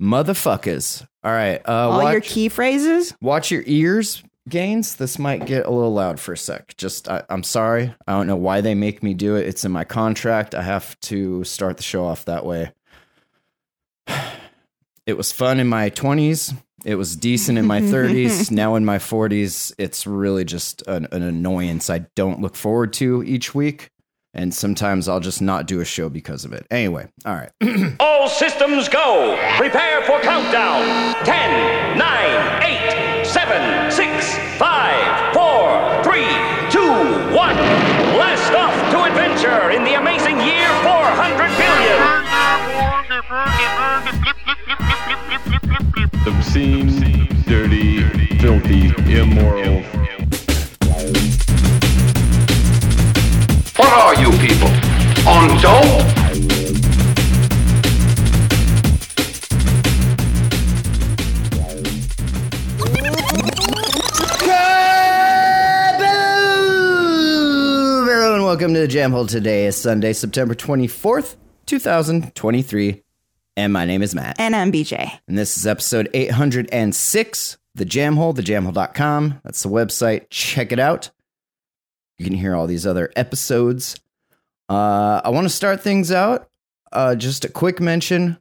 motherfuckers. All right. Uh, All watch, your key phrases. watch your ears, Gaines. This might get a little loud for a sec. Just, I, I'm sorry. I don't know why they make me do it. It's in my contract. I have to start the show off that way. It was fun in my 20s. It was decent in my 30s. now in my 40s, it's really just an, an annoyance I don't look forward to each week. And sometimes I'll just not do a show because of it. Anyway, all right. All systems go. Prepare for countdown. 10, 9, 8, 7, 6, 5, 4, 3, 2, 1. Blast off to adventure in the amazing year 400 billion. obscene, dirty, filthy, immoral. What are you people? On dope? Hello, everyone. Welcome to the Jam Hole. Today is Sunday, September 24th, 2023. And my name is Matt. And I'm BJ. And this is episode 806, The Jam Hole, thejamhole.com. That's the website. Check it out. You can hear all these other episodes. Uh, I want to start things out. Uh, just a quick mention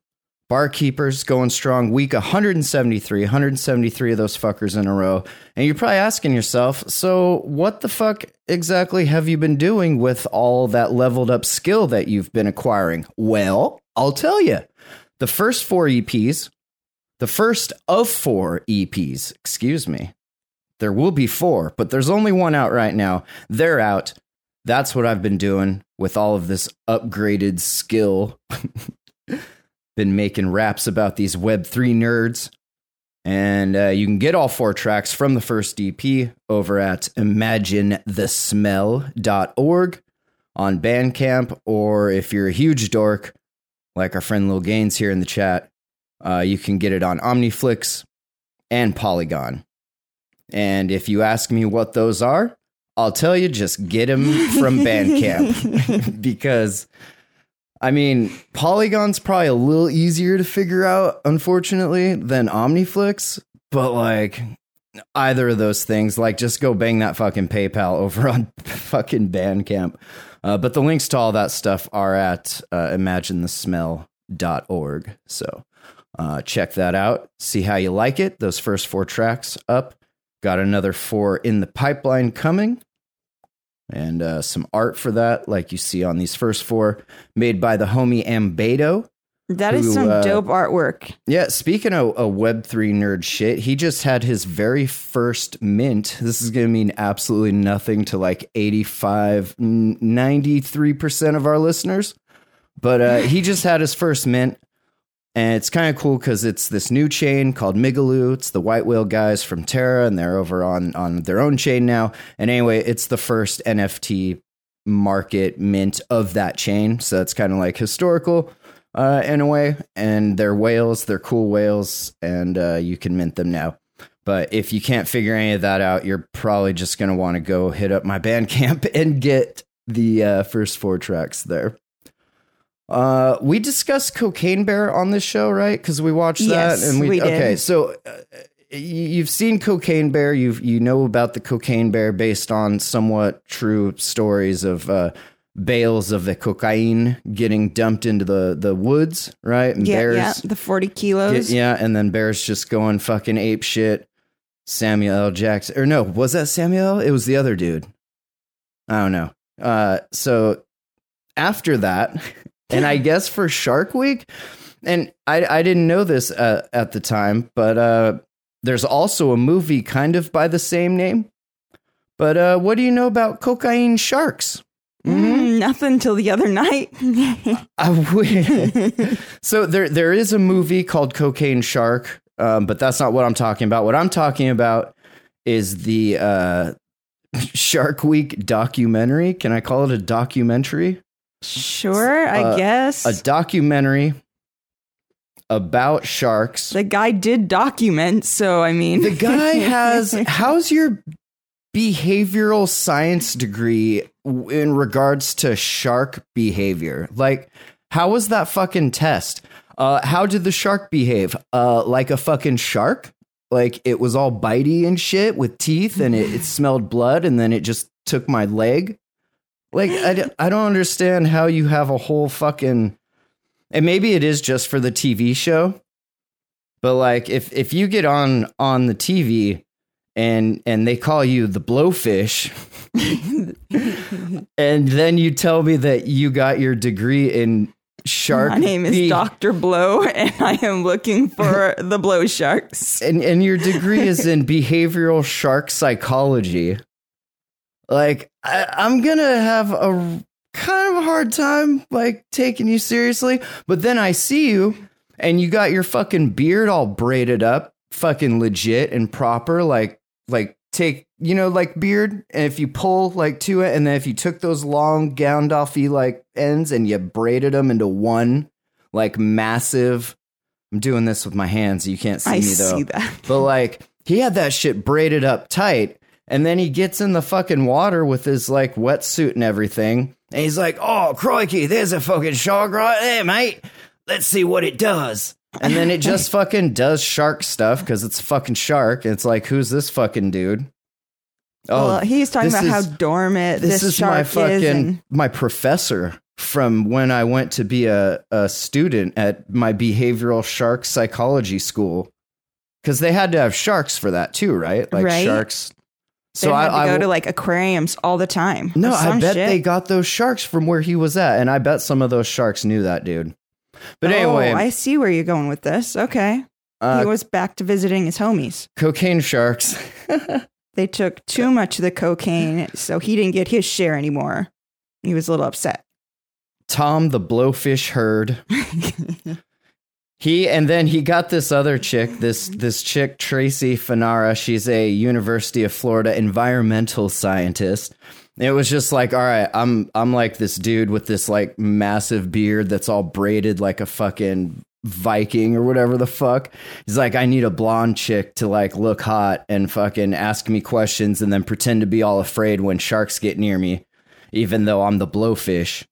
Barkeepers going strong. Week 173, 173 of those fuckers in a row. And you're probably asking yourself, so what the fuck exactly have you been doing with all that leveled up skill that you've been acquiring? Well, I'll tell you. The first four EPs, the first of four EPs, excuse me. There will be four, but there's only one out right now. They're out. That's what I've been doing with all of this upgraded skill. been making raps about these Web3 nerds. And uh, you can get all four tracks from the first EP over at imaginethesmell.org on Bandcamp, or if you're a huge dork, like our friend Lil Gaines here in the chat, uh, you can get it on Omniflix and Polygon. And if you ask me what those are, I'll tell you just get them from Bandcamp because I mean, Polygon's probably a little easier to figure out, unfortunately, than Omniflix, but like either of those things, like just go bang that fucking PayPal over on fucking Bandcamp. Uh, but the links to all that stuff are at uh, imaginethesmell.org. So uh, check that out. See how you like it. Those first four tracks up. Got another four in the pipeline coming. And uh, some art for that, like you see on these first four, made by the homie Ambedo. That is Who, some uh, dope artwork. Yeah, speaking of a Web3 nerd shit, he just had his very first mint. This is going to mean absolutely nothing to like 85, 93% of our listeners. But uh, he just had his first mint. And it's kind of cool because it's this new chain called Migaloo. It's the White Whale guys from Terra, and they're over on, on their own chain now. And anyway, it's the first NFT market mint of that chain. So it's kind of like historical uh, in a way. And they're whales, they're cool whales, and uh, you can mint them now. But if you can't figure any of that out, you're probably just going to want to go hit up my Bandcamp and get the uh, first four tracks there. Uh, we discussed Cocaine Bear on this show, right? Because we watched Yes, that, and we, we did. okay. So uh, you've seen Cocaine Bear. You've you know about the Cocaine Bear based on somewhat true stories of uh, bales of the cocaine getting dumped into the the woods, right? And Yeah, bears, yeah. The 40 kilos. get- yeah, and then bears just going fucking ape shit. Samuel L. Jackson, or no, was that Samuel? It was the other dude. I don't know. Uh, so after that, and I guess for Shark Week, and I I didn't know this uh, at the time, but uh, there's also a movie kind of by the same name. But uh, what do you know about cocaine sharks? Mm, nothing till the other night. So there there is a movie called Cocaine Shark, um, but that's not what I'm talking about. What I'm talking about is the uh, Shark Week documentary. Can I call it a documentary? Sure, I Uh, guess. A documentary about sharks. the guy did document, so I mean. The guy has. How's your behavioral science degree in regards to shark behavior? Like, how was that fucking test? Uh, how did the shark behave? Uh, like a fucking shark? Like it was all bitey and shit with teeth and it, it smelled blood and then it just took my leg? Like, I don't understand how you have a whole fucking. And maybe it is just for the TV show. But like if if you get on on the TV and and they call you the blowfish and then you tell me that you got your degree in shark My name is Dr. Blow, and I am looking for the blow sharks. and and your degree is in behavioral shark psychology like I, i'm gonna have a kind of a hard time like taking you seriously but then i see you and you got your fucking beard all braided up fucking legit and proper like like take you know like beard and if you pull like to it and then if you took those long gandalfy like ends and you braided them into one like massive i'm doing this with my hands you can't see I me though see that. but like he had that shit braided up tight, and then he gets in the fucking water with his like wetsuit and everything, and he's like, "Oh crikey, there's a fucking shark right there, mate. Let's see what it does." And then it just fucking does shark stuff because it's a fucking shark. It's like, who's this fucking dude? Oh, well, he's talking about how dormant this this, is shark my is. And my professor from when I went to be a, a student at my behavioral shark psychology school because they had to have sharks for that too, right? Like Right. sharks. So I, I, to I go to like aquariums all the time. no, I bet shit. they got those sharks from where he was at, and I bet some of those sharks knew that dude. But anyway, oh, I see where you're going with this. Okay. uh, he was back to visiting his homies. cocaine sharks. They took too much of the cocaine, so he didn't get his share anymore. He was a little upset. Tom the blowfish Hird. he and then he got this other chick, this this chick Tracy Fanara. She's a University of Florida environmental scientist. It was just like, all right, I'm I'm like this dude with this like massive beard that's all braided like a fucking Viking or whatever the fuck. He's like, I need a blonde chick to like look hot and fucking ask me questions and then pretend to be all afraid when sharks get near me, even though I'm the blowfish.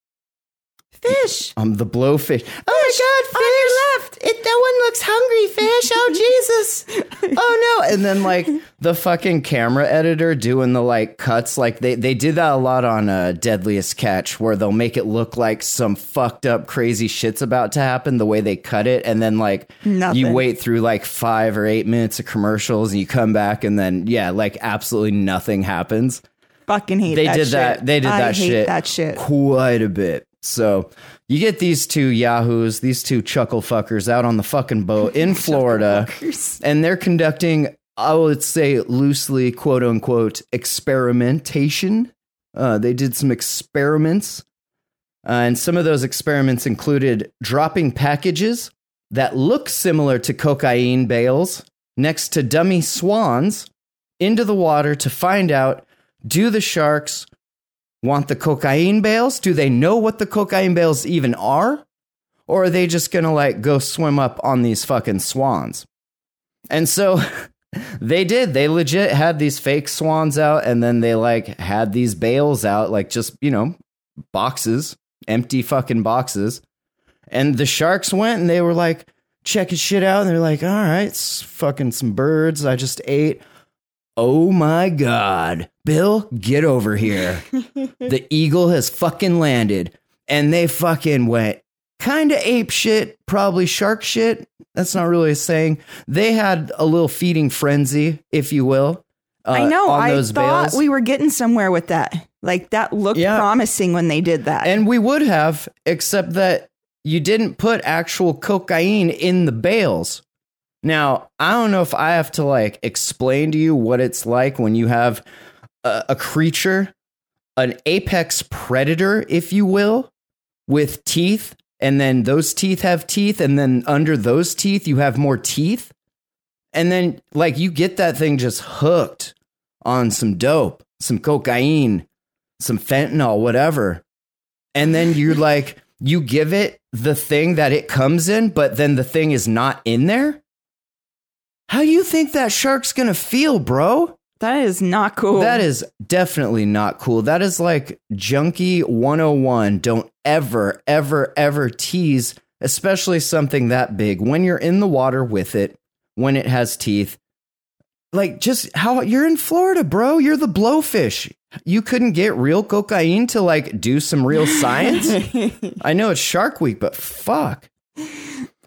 Fish. I'm the blowfish. Oh my god, fish! On your left. It, that one looks hungry, fish. Oh Jesus. oh no. And then like the fucking camera editor doing the like cuts, like they, they did that a lot on uh, Deadliest Catch, where they'll make it look like some fucked up crazy shit's about to happen, the way they cut it, and then like you wait through like five or eight minutes of commercials and you come back and then yeah, like absolutely nothing happens Fucking hate they that did shit. that they did I that hate shit that shit. quite a bit so you get these two yahoos these two chuckle fuckers out on the fucking boat in florida and they're conducting i would say loosely quote unquote experimentation. Uh, they did some experiments uh, and some of those experiments included dropping packages that look similar to cocaine bales next to dummy swans into the water to find out do the sharks want the cocaine bales? Do they know what the cocaine bales even are? Or are they just gonna like go swim up on these fucking swans? And so they did. They legit had these fake swans out and then they like had these bales out, like just, you know, boxes, empty fucking boxes. And the sharks went and they were like checking shit out and they're like, all right, it's fucking some birds I just ate. Oh my God. Bill, get over here. the eagle has fucking landed. And they fucking went kind of ape shit, probably shark shit. That's not really a saying. They had a little feeding frenzy, if you will. uh, I know. On I thought bales. we were getting somewhere with that. Like that looked Yeah. promising when they did that. And we would have, except that you didn't put actual cocaine in the bales. Now, I don't know if I have to like explain to you what it's like when you have a, a creature, an apex predator, if you will, with teeth, and then those teeth have teeth, and then under those teeth, you have more teeth. And then, like, you get that thing just hooked on some dope, some cocaine, some fentanyl, whatever. And then you're like, you give it the thing that it comes in, but then the thing is not in there. How do you think that shark's gonna feel, bro? that is not cool. That is definitely not cool. That is like junkie 101. Don't ever, ever, ever tease especially something that big, when you're in the water with it, when it has teeth. Like, just how you're in Florida, bro. You're the blowfish. You couldn't get real cocaine to like do some real science. I know it's Shark Week, but fuck.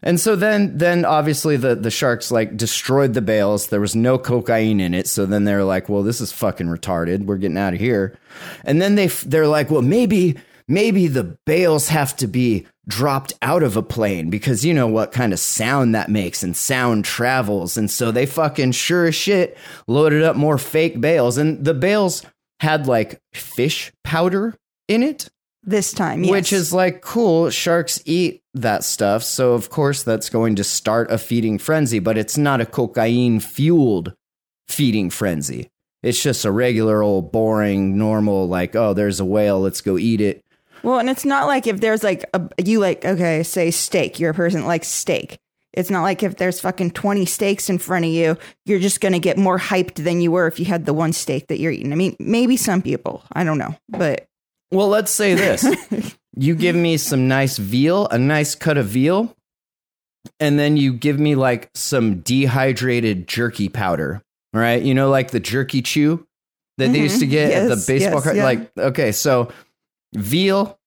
And so then, then obviously the the sharks like destroyed the bales. There was no cocaine in it. So then they're like, "Well, this is fucking retarded. We're getting out of here." And then they they're like, "Well, maybe maybe the bales have to be dropped out of a plane because you know what kind of sound that makes and sound travels." And so they fucking sure as shit loaded up more fake bales, and the bales had like fish powder in it This time, yes. which is like cool. Sharks eat that stuff, so of course that's going to start a feeding frenzy, but it's not a cocaine fueled feeding frenzy. It's just a regular old boring normal like, oh, there's a whale, let's go eat it. Well, and it's not like if there's like a you like okay, say steak. You're a person that likes steak. It's not like if there's fucking 20 steaks in front of you, you're just going to get more hyped than you were if you had the one steak that you're eating. I mean, maybe some people, I don't know, but Well, let's say this. you give me some nice veal, a nice cut of veal, and then you give me like some dehydrated jerky powder, right? You know, like the jerky chew that they used to mm-hmm. get at the baseball yes, card. yeah. Like, okay, so veal,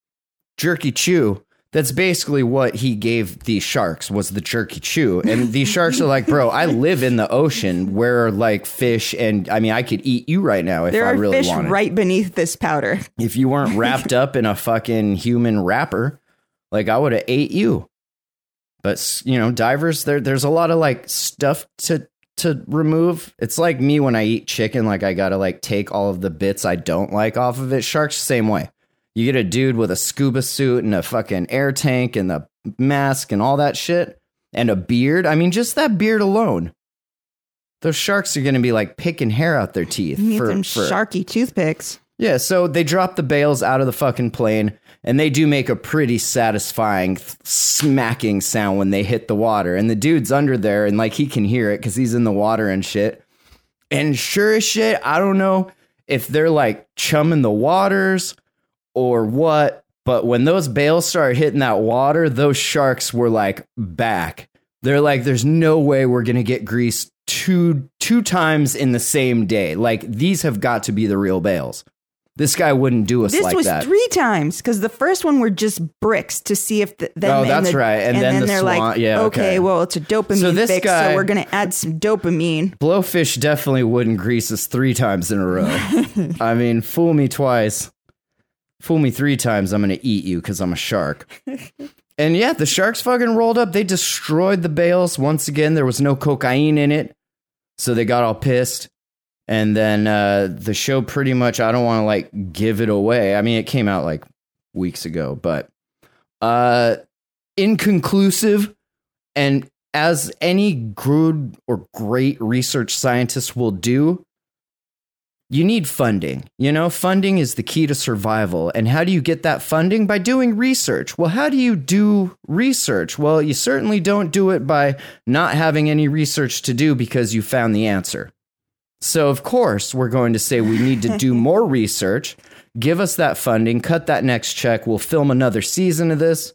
jerky chew. That's basically what he gave these sharks was the jerky chew. And these sharks are like, bro, I live in the ocean where like fish and I mean I could eat you right now if there I really fish wanted right beneath this powder. if you weren't wrapped up in a fucking human wrapper, like I would have ate you. But you know, divers there there's a lot of like stuff to to remove. It's like me when I eat chicken like I got to like take all of the bits I don't like off of it. Sharks same way. You get a dude with a scuba suit and a fucking air tank and the mask and all that shit and a beard. I mean, just that beard alone. Those sharks are going to be like picking hair out their teeth You need for, some for sharky toothpicks. yeah, so they drop the bales out of the fucking plane, and they do make a pretty satisfying th- smacking sound when they hit the water. And the dude's under there, and like he can hear it because he's in the water and shit. And sure as shit, I don't know if they're like chumming the waters or what, but when those bales started hitting that water, those sharks were like back. They're like, there's no way we're gonna get greased two two times in the same day. Like these have got to be the real bales. This guy wouldn't do us This like was that. three times because the first one were just bricks to see if the, then Oh, and that's the- right. And then the they're swan- like, yeah, okay. well, it's a dopamine So this fix, guy- so we're gonna add some dopamine. Blowfish definitely wouldn't grease us three times in a row. I mean, fool me twice, fool me three times. I'm gonna eat you because I'm a shark. and yeah, the sharks fucking rolled up. They destroyed the bales once again. There was no cocaine in it, so they got all pissed. And then uh, the show pretty much. I don't want to like give it away. I mean, it came out like weeks ago, but uh, inconclusive. And as any good or great research scientist will do, you need funding. You know, funding is the key to survival. And how do you get that funding? By doing research. Well, how do you do research? Well, you certainly don't do it by not having any research to do because you found the answer. So, of course, we're going to say we need to do more research. Give us that funding, cut that next check. We'll film another season of this.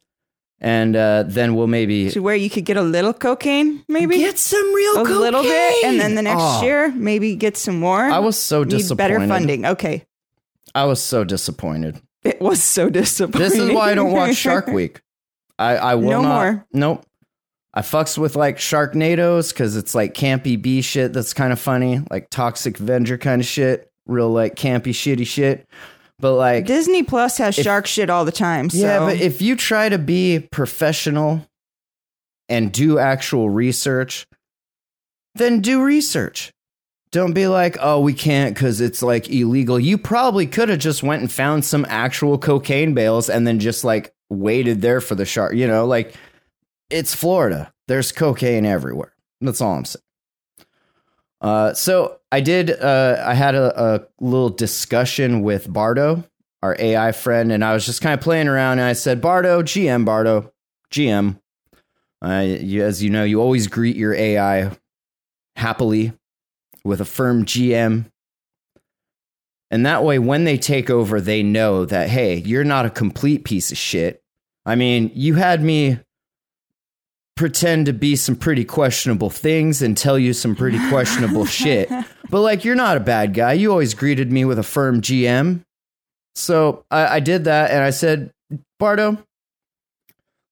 And uh, then we'll maybe To where you could get a little cocaine, maybe get some real a little bit, and then the next Oh. year maybe get some more. I was so Need disappointed. better funding. Okay, I was so disappointed. it was so disappointing. This is why I don't watch Shark Week. I, I will No not. more. Nope. I fucks with like Sharknadoes because it's like campy B shit that's kind of funny, like Toxic Avenger kind of shit, real like campy shitty shit. But like, Disney Plus has shark shit all the time. So yeah, but if you try to be professional and do actual research, then do research. Don't be like, oh, we can't because it's like illegal. You probably could have just went and found some actual cocaine bales and then just like waited there for the shark. You know, like it's Florida. There's cocaine everywhere. That's all I'm saying. Uh, so I did. Uh, I had a, a little discussion with Bardo, our AI friend, and I was just kind of playing around. And I said, "Bardo, GM, Bardo, GM." Uh, you, as you know, you always greet your AI happily with a firm GM. And that way, when they take over, they know that, hey, you're not a complete piece of shit. I mean, you had me pretend to be some pretty questionable things and tell you some pretty questionable shit. But like, you're not a bad guy. You always greeted me with a firm GM. So I, I did that and I said, Bardo,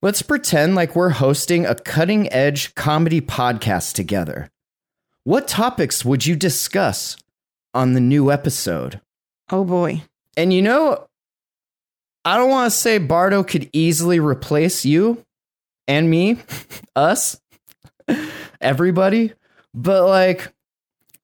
let's pretend like we're hosting a cutting edge comedy podcast together. What topics would you discuss on the new episode? Oh boy. And you know, I don't want to say Bardo could easily replace you and me, us, everybody, but like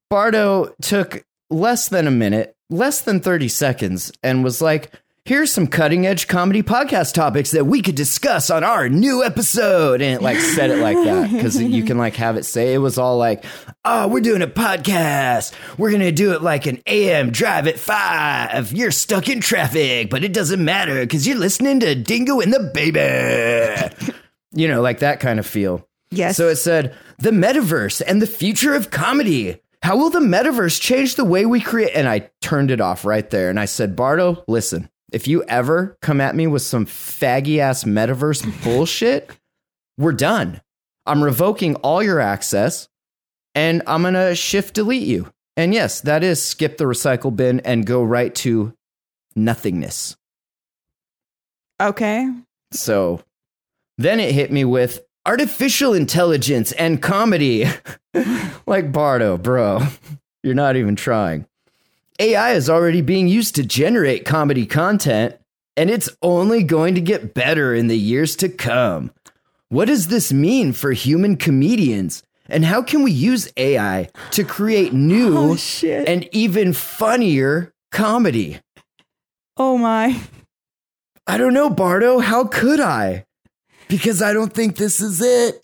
Bardo took less than a minute, less than 30 seconds, and was like, Here's some cutting edge comedy podcast topics that we could discuss on our new episode. And it like said it like that because you can like have it say it was all like, oh, we're doing a podcast. We're going to do it like an AM drive at five. You're stuck in traffic, but it doesn't matter because you're listening to Dingo and the Baby. You know, like that kind of feel. Yes. So it said, the metaverse and the future of comedy. How will the metaverse change the way we create? And I turned it off right there. And I said, Bardo, listen, if you ever come at me with some faggy ass metaverse bullshit, we're done. I'm revoking all your access and I'm going to shift delete you. And yes, that is skip the recycle bin and go right to nothingness. okay. So then it hit me with artificial intelligence and comedy. like Bardo, bro. You're not even trying. AI is already being used to generate comedy content, and it's only going to get better in the years to come. What does this mean for human comedians? And how can we use AI to create new Oh, and even funnier comedy? Oh my. I don't know, Bardo. How could I? Because I don't think this is it.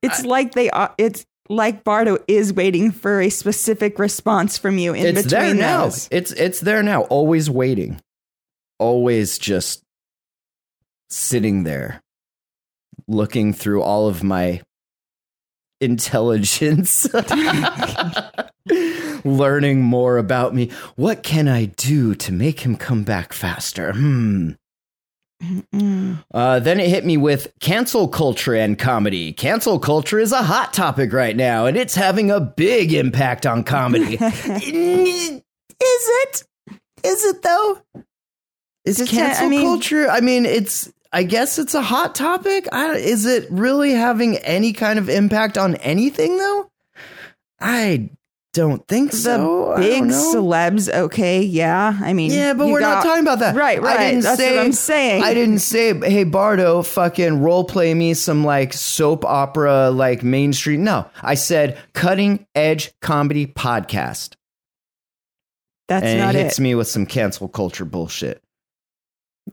It's like they are. It's like Bardo is waiting for a specific response from you in it's between there now. those. It's it's there now. Always waiting. Always just sitting there, looking through all of my intelligence, learning more about me. What can I do to make him come back faster? Hmm. Uh, then it hit me with cancel culture and comedy. Cancel culture is a hot topic right now, and it's having a big impact on comedy. is it? Is it though? Is uh, cancel I mean- culture? I mean, it's. I guess it's a hot topic. I, is it really having any kind of impact on anything though? I don't think The so. Big celebs, okay, yeah. I mean, Yeah, but we're not talking about that. Right, right. I didn't That's say, what I'm saying. I didn't say, hey, Bardo, fucking role play me some like soap opera, like Main Street. No, I said cutting edge comedy podcast. That's and not it it. hits me with some cancel culture bullshit.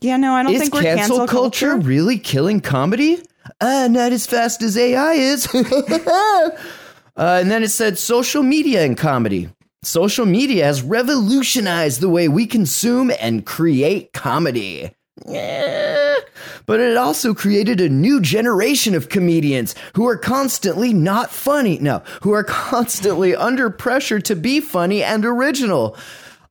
Yeah, no, I don't Is think we're cancel, cancel culture, culture. really killing comedy? Uh, not as fast as AI is. uh, and then it said social media and comedy. Social media has revolutionized the way we consume and create comedy. But it also created a new generation of comedians who are constantly not funny. No, who are constantly under pressure to be funny and original.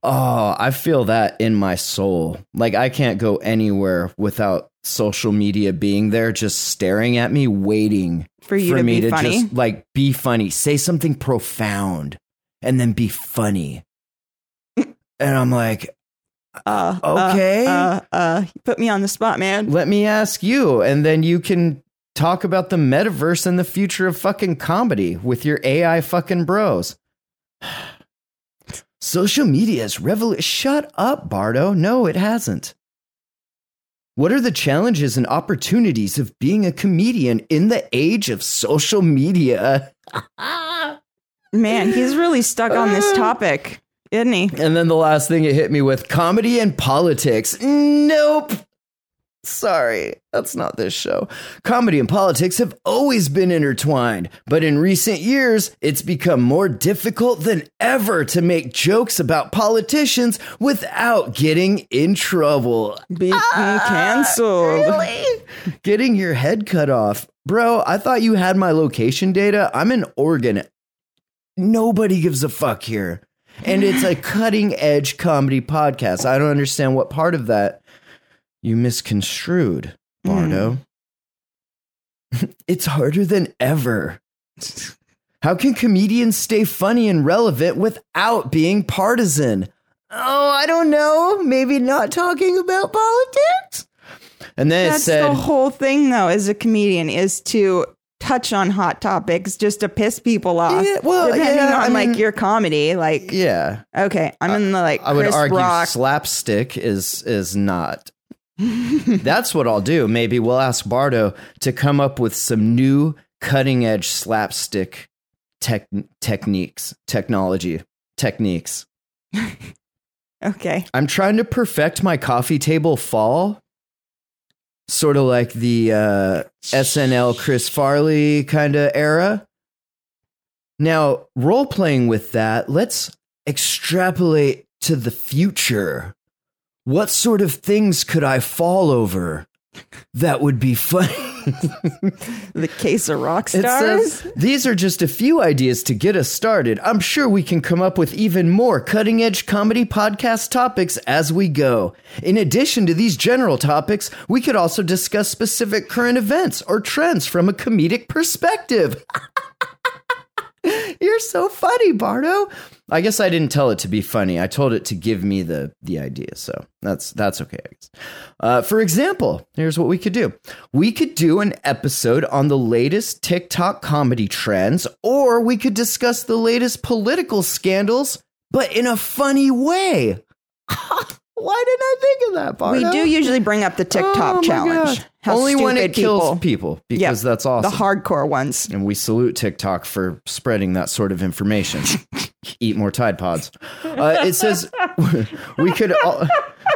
Oh, I feel that in my soul. Like I can't go anywhere without social media being there, just staring at me, waiting For you to me be to funny? just like be funny, say something profound, and then be funny. and I'm like, Uh, Okay. Uh, uh, uh, you put me on the spot, man. let me ask you, and then you can talk about the metaverse and the future of fucking comedy with your AI fucking bros. Social media is revol. Shut up, Bardo. No, it hasn't. What are the challenges and opportunities of being a comedian in the age of social media? Man, he's really stuck on this topic, isn't he? And then the last thing it hit me with comedy and politics. Nope. Sorry, that's not this show. Comedy and politics have always been intertwined, but in recent years, it's become more difficult than ever to make jokes about politicians without getting in trouble. Being ah, canceled. Getting your head cut off. Bro, I thought you had my location data. I'm in Oregon. Nobody gives a fuck here. And it's a cutting edge comedy podcast. I don't understand what part of that you misconstrued, Bardo. Hmm. It's harder than ever. How can comedians stay funny and relevant without being partisan? Oh, I don't know. Maybe not talking about politics. And then That's it said, the whole thing, though, as a comedian, is to touch on hot topics just to piss people off. Yeah, well, depending yeah, on I like your comedy. Like, "Yeah, okay, I'm in the like I would Chris argue Rock. slapstick is is not. That's what I'll do. Maybe we'll ask Bardo to come up with some new cutting edge slapstick tech techniques, technology techniques. okay, I'm trying to perfect my coffee table fall. Sort of like the uh, SNL Chris Farley kind of era. Now, role playing with that, let's extrapolate to the future. What sort of things could I fall over that would be funny? the case of rock stars. says these are just a few ideas to get us started. I'm sure we can come up with even more cutting edge comedy podcast topics as we go. In addition to these general topics, we could also discuss specific current events or trends from a comedic perspective. You're so funny, Bardo. I guess I didn't tell it to be funny. I told it to give me the the idea. So that's that's okay. I guess. Uh, for example, here's what we could do. We could do an episode on the latest TikTok comedy trends, or we could discuss the latest political scandals, but in a funny way. Why didn't I think of that, Bardo? we do usually bring up the TikTok Oh challenge. Only when it kills people. people, because Yep. that's awesome. The hardcore ones. And we salute TikTok for spreading that sort of information. Eat more Tide Pods. Uh, it says we could al-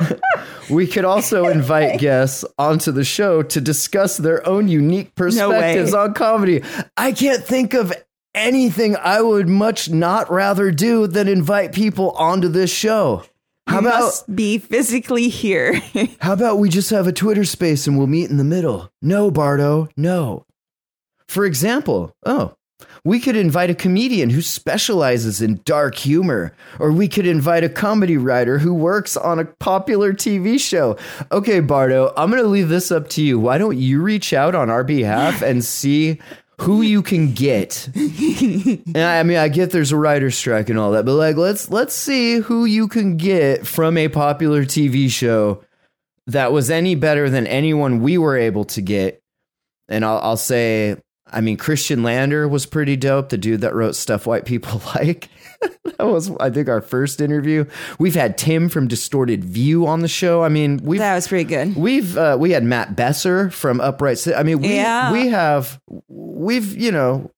we could also invite guests onto the show to discuss their own unique perspectives on comedy. I can't think of anything I would much not rather do than invite people onto this show. How about must be physically here. how about we just have a Twitter space and we'll meet in the middle? No, Bardo, no. For example, oh, we could invite a comedian who specializes in dark humor, or we could invite a comedy writer who works on a popular TV show. Okay, Bardo, I'm going to leave this up to you. Why don't you reach out on our behalf and see who you can get? And I I mean, I get there's a writer's strike and all that, but like, let's let's see who you can get from a popular TV show that was any better than anyone we were able to get. And I'll, I'll say, I mean, Christian Lander was pretty dope. The dude that wrote stuff white people like. that was, I think, our first interview. We've had Tim from Distorted View on the show. I mean, we've that was pretty good. We've uh, we had Matt Besser from Upright. I mean, we Yeah. we have we've you know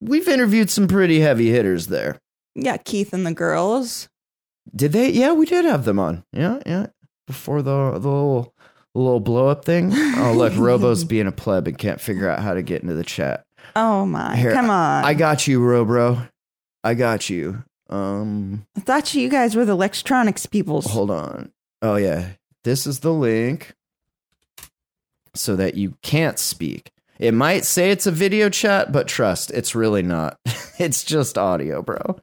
we've interviewed some pretty heavy hitters there. Yeah, Keith and the girls. Did they? Yeah, we did have them on. Yeah, yeah. Before the the little little blow up thing. Oh, look, Robo's being a pleb and can't figure out how to get into the chat. Oh my! Here, come on! I I, got you, Robro. I got you. Um, I thought you guys were the electronics peoples. hold on. Oh yeah, this is the link so that you can't speak. It might say it's a video chat, but trust, it's really not. it's just audio, bro.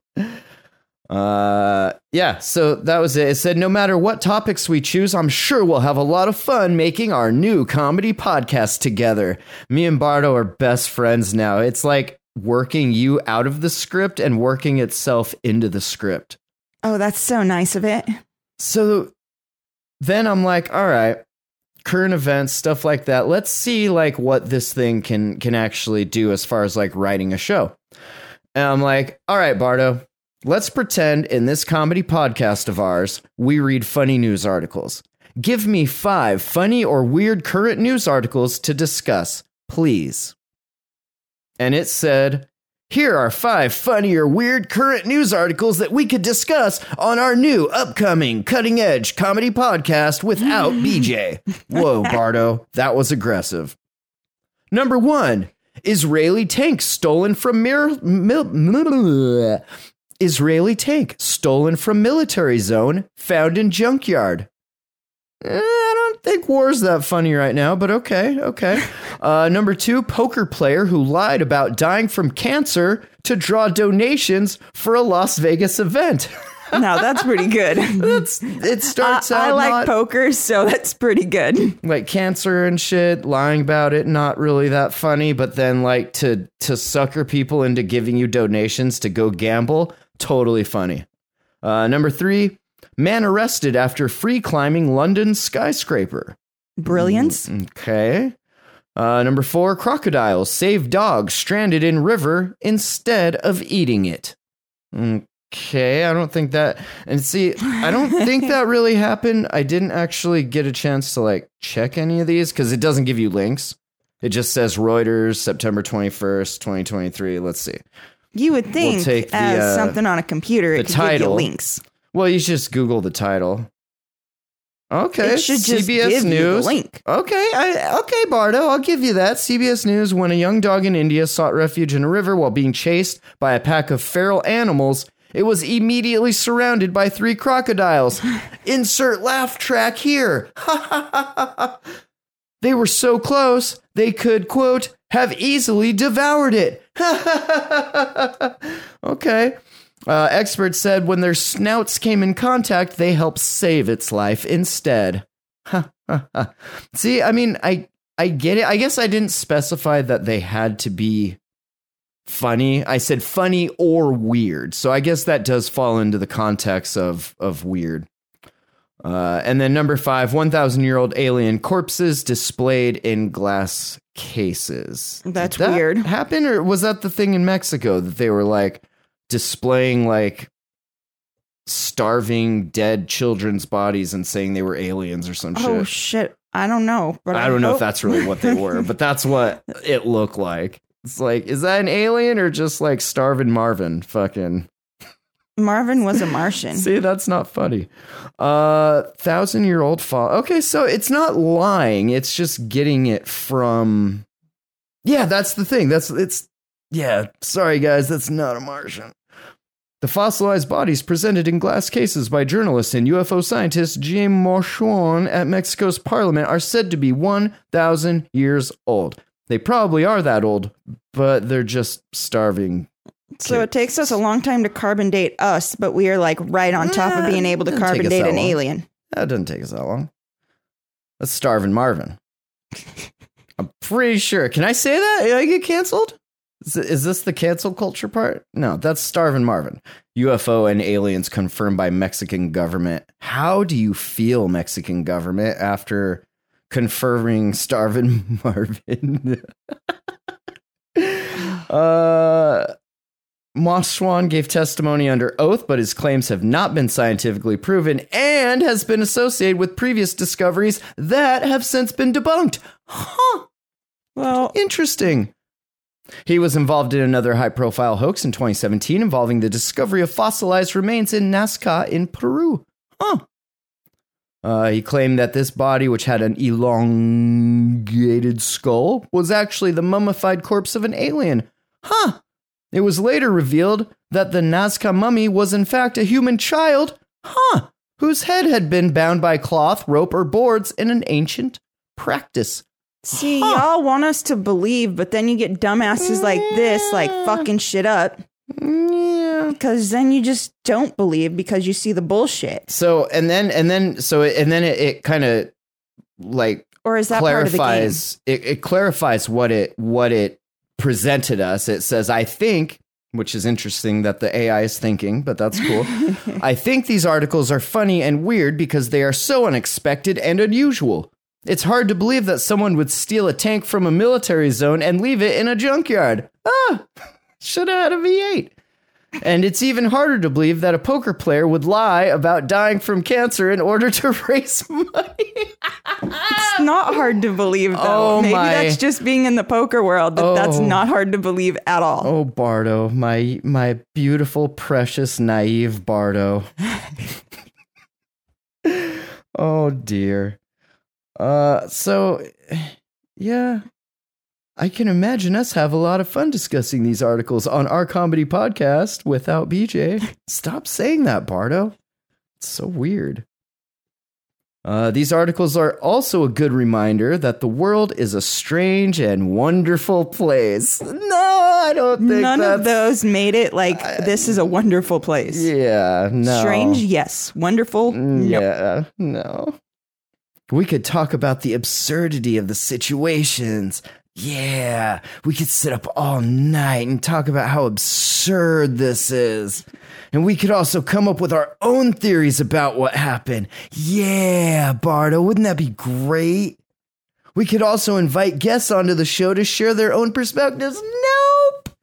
Uh, yeah, so that was it. It said no matter what topics we choose, I'm sure we'll have a lot of fun making our new comedy podcast together. Me and Bardo are best friends now. It's like working you out of the script and working itself into the script. Oh, that's so nice of it. So then I'm like, all right, current events, stuff like that. Let's see like what this thing can can actually do as far as like writing a show. And I'm like, all right, Bardo, let's pretend in this comedy podcast of ours, we read funny news articles. Give me five funny or weird current news articles to discuss, please. And it said, here are five funny or weird current news articles that we could discuss on our new upcoming cutting edge comedy podcast without BJ. Whoa, Bardo, that was aggressive. Number one Israeli tank stolen from mir- mil- Israeli tank stolen from military zone found in junkyard. Think war's that funny right now, but okay, okay. Uh, number two, poker player who lied about dying from cancer to draw donations for a Las Vegas event. now that's pretty good. It's, it starts out I like not, poker, so that's pretty good. like cancer and shit, lying about it, not really that funny, but then like to to sucker people into giving you donations to go gamble, totally funny. Uh, number three, man arrested after free climbing London skyscraper. Brilliance. Okay. Uh, number four, crocodiles save dog stranded in river instead of eating it. Okay, I don't think that. And see, I don't think that really happened. I didn't actually get a chance to like check any of these because it doesn't give you links. It just says Reuters, September 21st, 2023. Let's see. You would think take the, as uh, something on a computer, the it could give title. you links. Well, you just Google the title. Okay, It should just CBS give you the News. link. Okay, I, okay, Bardo, I'll give you that. CBS News: When a young dog in India sought refuge in a river while being chased by a pack of feral animals, it was immediately surrounded by three crocodiles. Insert laugh track here. they were so close they could quote have easily devoured it. okay. Uh, experts said when their snouts came in contact, they helped save its life instead. See, I mean, I I get it. I guess I didn't specify that they had to be funny. I said funny or weird. So I guess that does fall into the context of of weird. Uh, and then number five, 1,000 year old alien corpses displayed in glass cases. That's that weird. Happen or was that the thing in Mexico that they were like displaying like starving dead children's bodies and saying they were aliens or some shit? Oh shit! I don't know, but I don't know if that's really what they were, but that's what it looked like. It's like, is that an alien or just like starving Marvin? Fucking Marvin was a Martian. see, that's not funny. Uh, thousand year old fall. Okay, so it's not lying; it's just getting it from. Yeah, that's the thing. That's it's. Yeah, sorry guys, that's not a Martian. The fossilized bodies presented in glass cases by journalist and UFO scientist Jim Marchand at Mexico's parliament are said to be 1,000 years old. They probably are that old, but they're just starving. So it takes us a long time to carbon date us, but we are like right on top of being able to carbon date an long. alien. That doesn't take us that long. That's starving Marvin. I'm pretty sure. Can I say that? Did I get canceled? Is, is this the cancel culture part? No, that's Starvin Marvin. UFO and aliens confirmed by Mexican government. How do you feel, Mexican government, after confirming Starvin Marvin? uh Maussan gave testimony under oath, but his claims have not been scientifically proven and has been associated with previous discoveries that have since been debunked. Huh, Well, interesting. He was involved in another high profile hoax in 2017 involving the discovery of fossilized remains in Nazca in Peru. Huh. Uh, he claimed that this body, which had an elongated skull, was actually the mummified corpse of an alien. Huh. It was later revealed that the Nazca mummy was in fact a human child, huh, whose head had been bound by cloth, rope, or boards in an ancient practice. See, y'all want us to believe, but then you get dumbasses like this, like mm. fucking shit up, Yeah. because then you just don't believe because you see the bullshit. So and then and then so and then it, it kind of like Or is that part of the game? clarifies it, it clarifies what it what it presented us. It says, I think, which is interesting that the AI is thinking, but that's cool. I think these articles are funny and weird because they are so unexpected and unusual. It's hard to believe that someone would steal a tank from a military zone and leave it in a junkyard. Ah, should have had a V8. And it's even harder to believe that a poker player would lie about dying from cancer in order to raise money. It's not hard to believe, though. Oh, Maybe my. that's just being in the poker world. That that's Oh. not hard to believe at all. Oh, Bardo, my my beautiful, precious, naive Bardo. oh dear. Uh, so yeah, I can imagine us have a lot of fun discussing these articles on our comedy podcast without BJ. Stop saying that, Bardo. It's so weird. Uh, these articles are also a good reminder that the world is a strange and wonderful place. No, I don't think None of those made it like this is a wonderful place. Yeah, no. Strange, yes. Wonderful, no. Yeah, no. We could talk about the absurdity of the situations. Yeah, we could sit up all night and talk about how absurd this is. And we could also come up with our own theories about what happened. Yeah, Bardo, wouldn't that be great? We could also invite guests onto the show to share their own perspectives. Nope.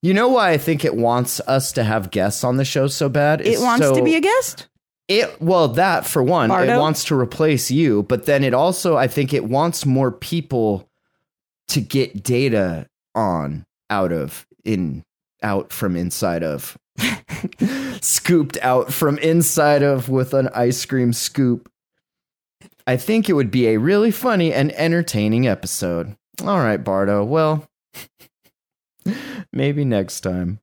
You know why I think it wants us to have guests on the show so bad? It It's wants so- to be a guest? It well, that for one, it wants to replace you, but then it also, I think, it wants more people to get data on, out of, in, out from inside of, scooped out from inside of with an ice cream scoop. I think it would be a really funny and entertaining episode. All right, Bardo. Well, maybe next time.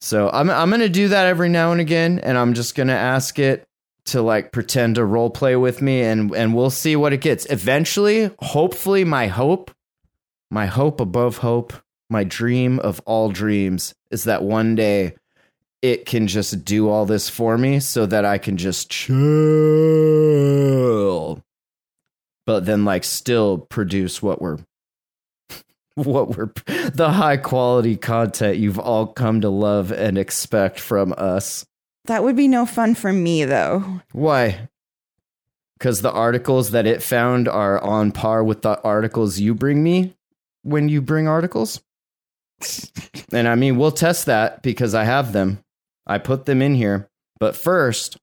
So I'm I'm gonna do that every now and again, and I'm just gonna ask it to like pretend to role play with me, and and we'll see what it gets. Eventually, hopefully, my hope, my hope above hope, my dream of all dreams is that one day it can just do all this for me, so that I can just chill, but then like still produce what we're what we're the high quality content you've all come to love and expect from us. That would be no fun for me, though. Why? Because the articles that it found are on par with the articles you bring me when you bring articles. and I mean, we'll test that because I have them. I put them in here. But first,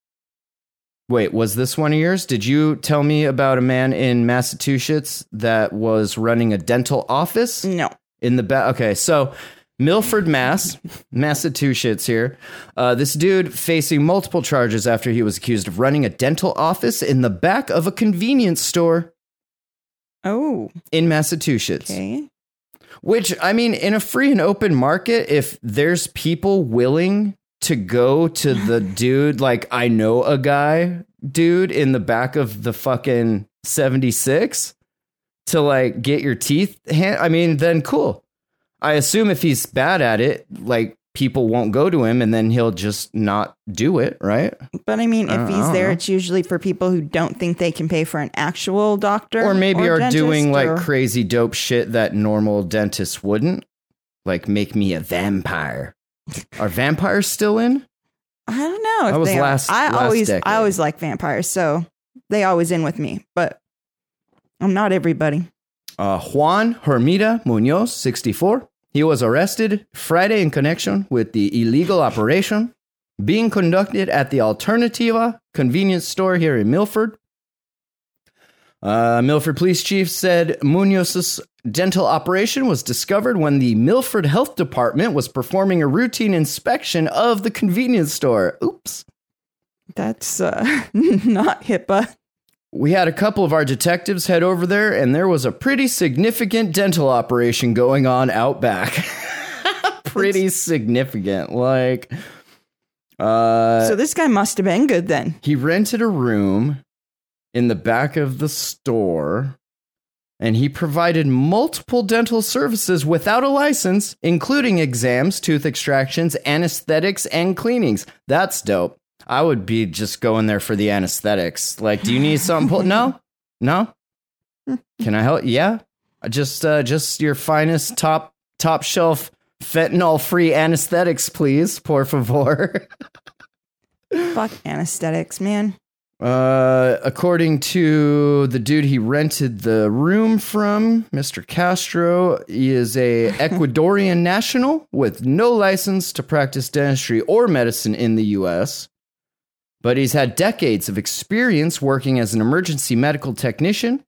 wait, was this one of yours? Did you tell me about a man in Massachusetts that was running a dental office? No. in the back. Okay, so Milford, Mass, Massachusetts here. Uh, this dude facing multiple charges after he was accused of running a dental office in the back of a convenience store Oh, in Massachusetts. okay. Which, I mean, in a free and open market, if there's people willing to go to the dude, like, I know a guy, dude, in the back of the fucking 76 to like get your teeth, hand- I mean, then cool. I assume if he's bad at it, like, people won't go to him and then he'll just not do it, right? But I mean, if uh, I he's there, know. it's usually for people who don't think they can pay for an actual doctor. Or maybe are dentist, doing like crazy dope shit that normal dentists wouldn't. Like make me a vampire. Are vampires still in? I don't know. If That was they are. last- I last always, decade. I always like vampires, so they always in with me. But I'm not everybody. Uh, Juan Hermida Munoz, 64. He was arrested Friday in connection with the illegal operation being conducted at the Alternativa convenience store here in Milford. Uh, Milford Police Chief said Munoz's dental operation was discovered when the Milford Health Department was performing a routine inspection of the convenience store. Oops. That's uh, not HIPAA. We had a couple of our detectives head over there, and there was a pretty significant dental operation going on out back. pretty significant. Like, uh, so this guy must have been good then. he rented a room in the back of the store, and he provided multiple dental services without a license, including exams, tooth extractions, anesthetics, and cleanings. That's dope. I would be just going there for the anesthetics. Like, do you need something? No, no. Can I help? Yeah, just uh, just your finest top top shelf fentanyl free anesthetics, please, por favor. Fuck anesthetics, man. Uh, according to the dude he rented the room from, Mr. Castro, he is a Ecuadorian national with no license to practice dentistry or medicine in the U.S. But he's had decades of experience working as an emergency medical technician.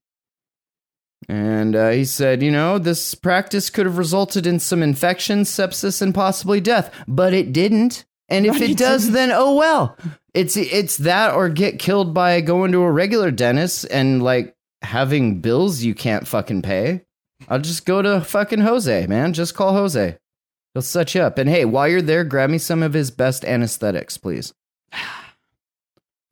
And uh, he said, you know, this practice could have resulted in some infection, sepsis, and possibly death, but it didn't. And if it does, then oh well. It's it's that or get killed by going to a regular dentist and like having bills you can't fucking pay. I'll just go to fucking Jose, man. Just call Jose. He'll set you up. And hey, while you're there, grab me some of his best anesthetics, please.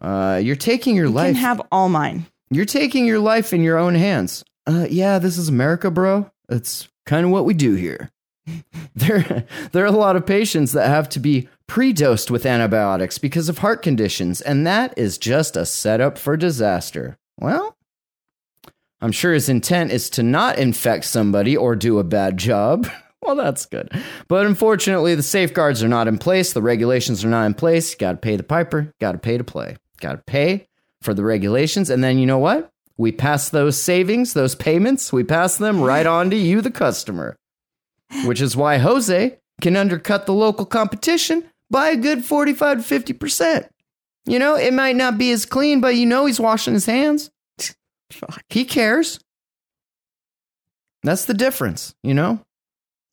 Uh, you're taking your life. You life. can have all mine. you're taking your life in your own hands. Uh, yeah, this is America, bro. It's kind of what we do here. there, there are a lot of patients that have to be pre-dosed with antibiotics because of heart conditions, and that is just a setup for disaster. Well, I'm sure his intent is to not infect somebody or do a bad job. well, that's good. But unfortunately, the safeguards are not in place. The regulations are not in place. Got to pay the piper. Got to pay to play. Got to pay for the regulations. And then you know what? We pass those savings, those payments, we pass them right on to you, the customer. Which is why Jose can undercut the local competition by a good 45 to 50%. You know, it might not be as clean, but you know he's washing his hands. Fuck. He cares. That's the difference, you know?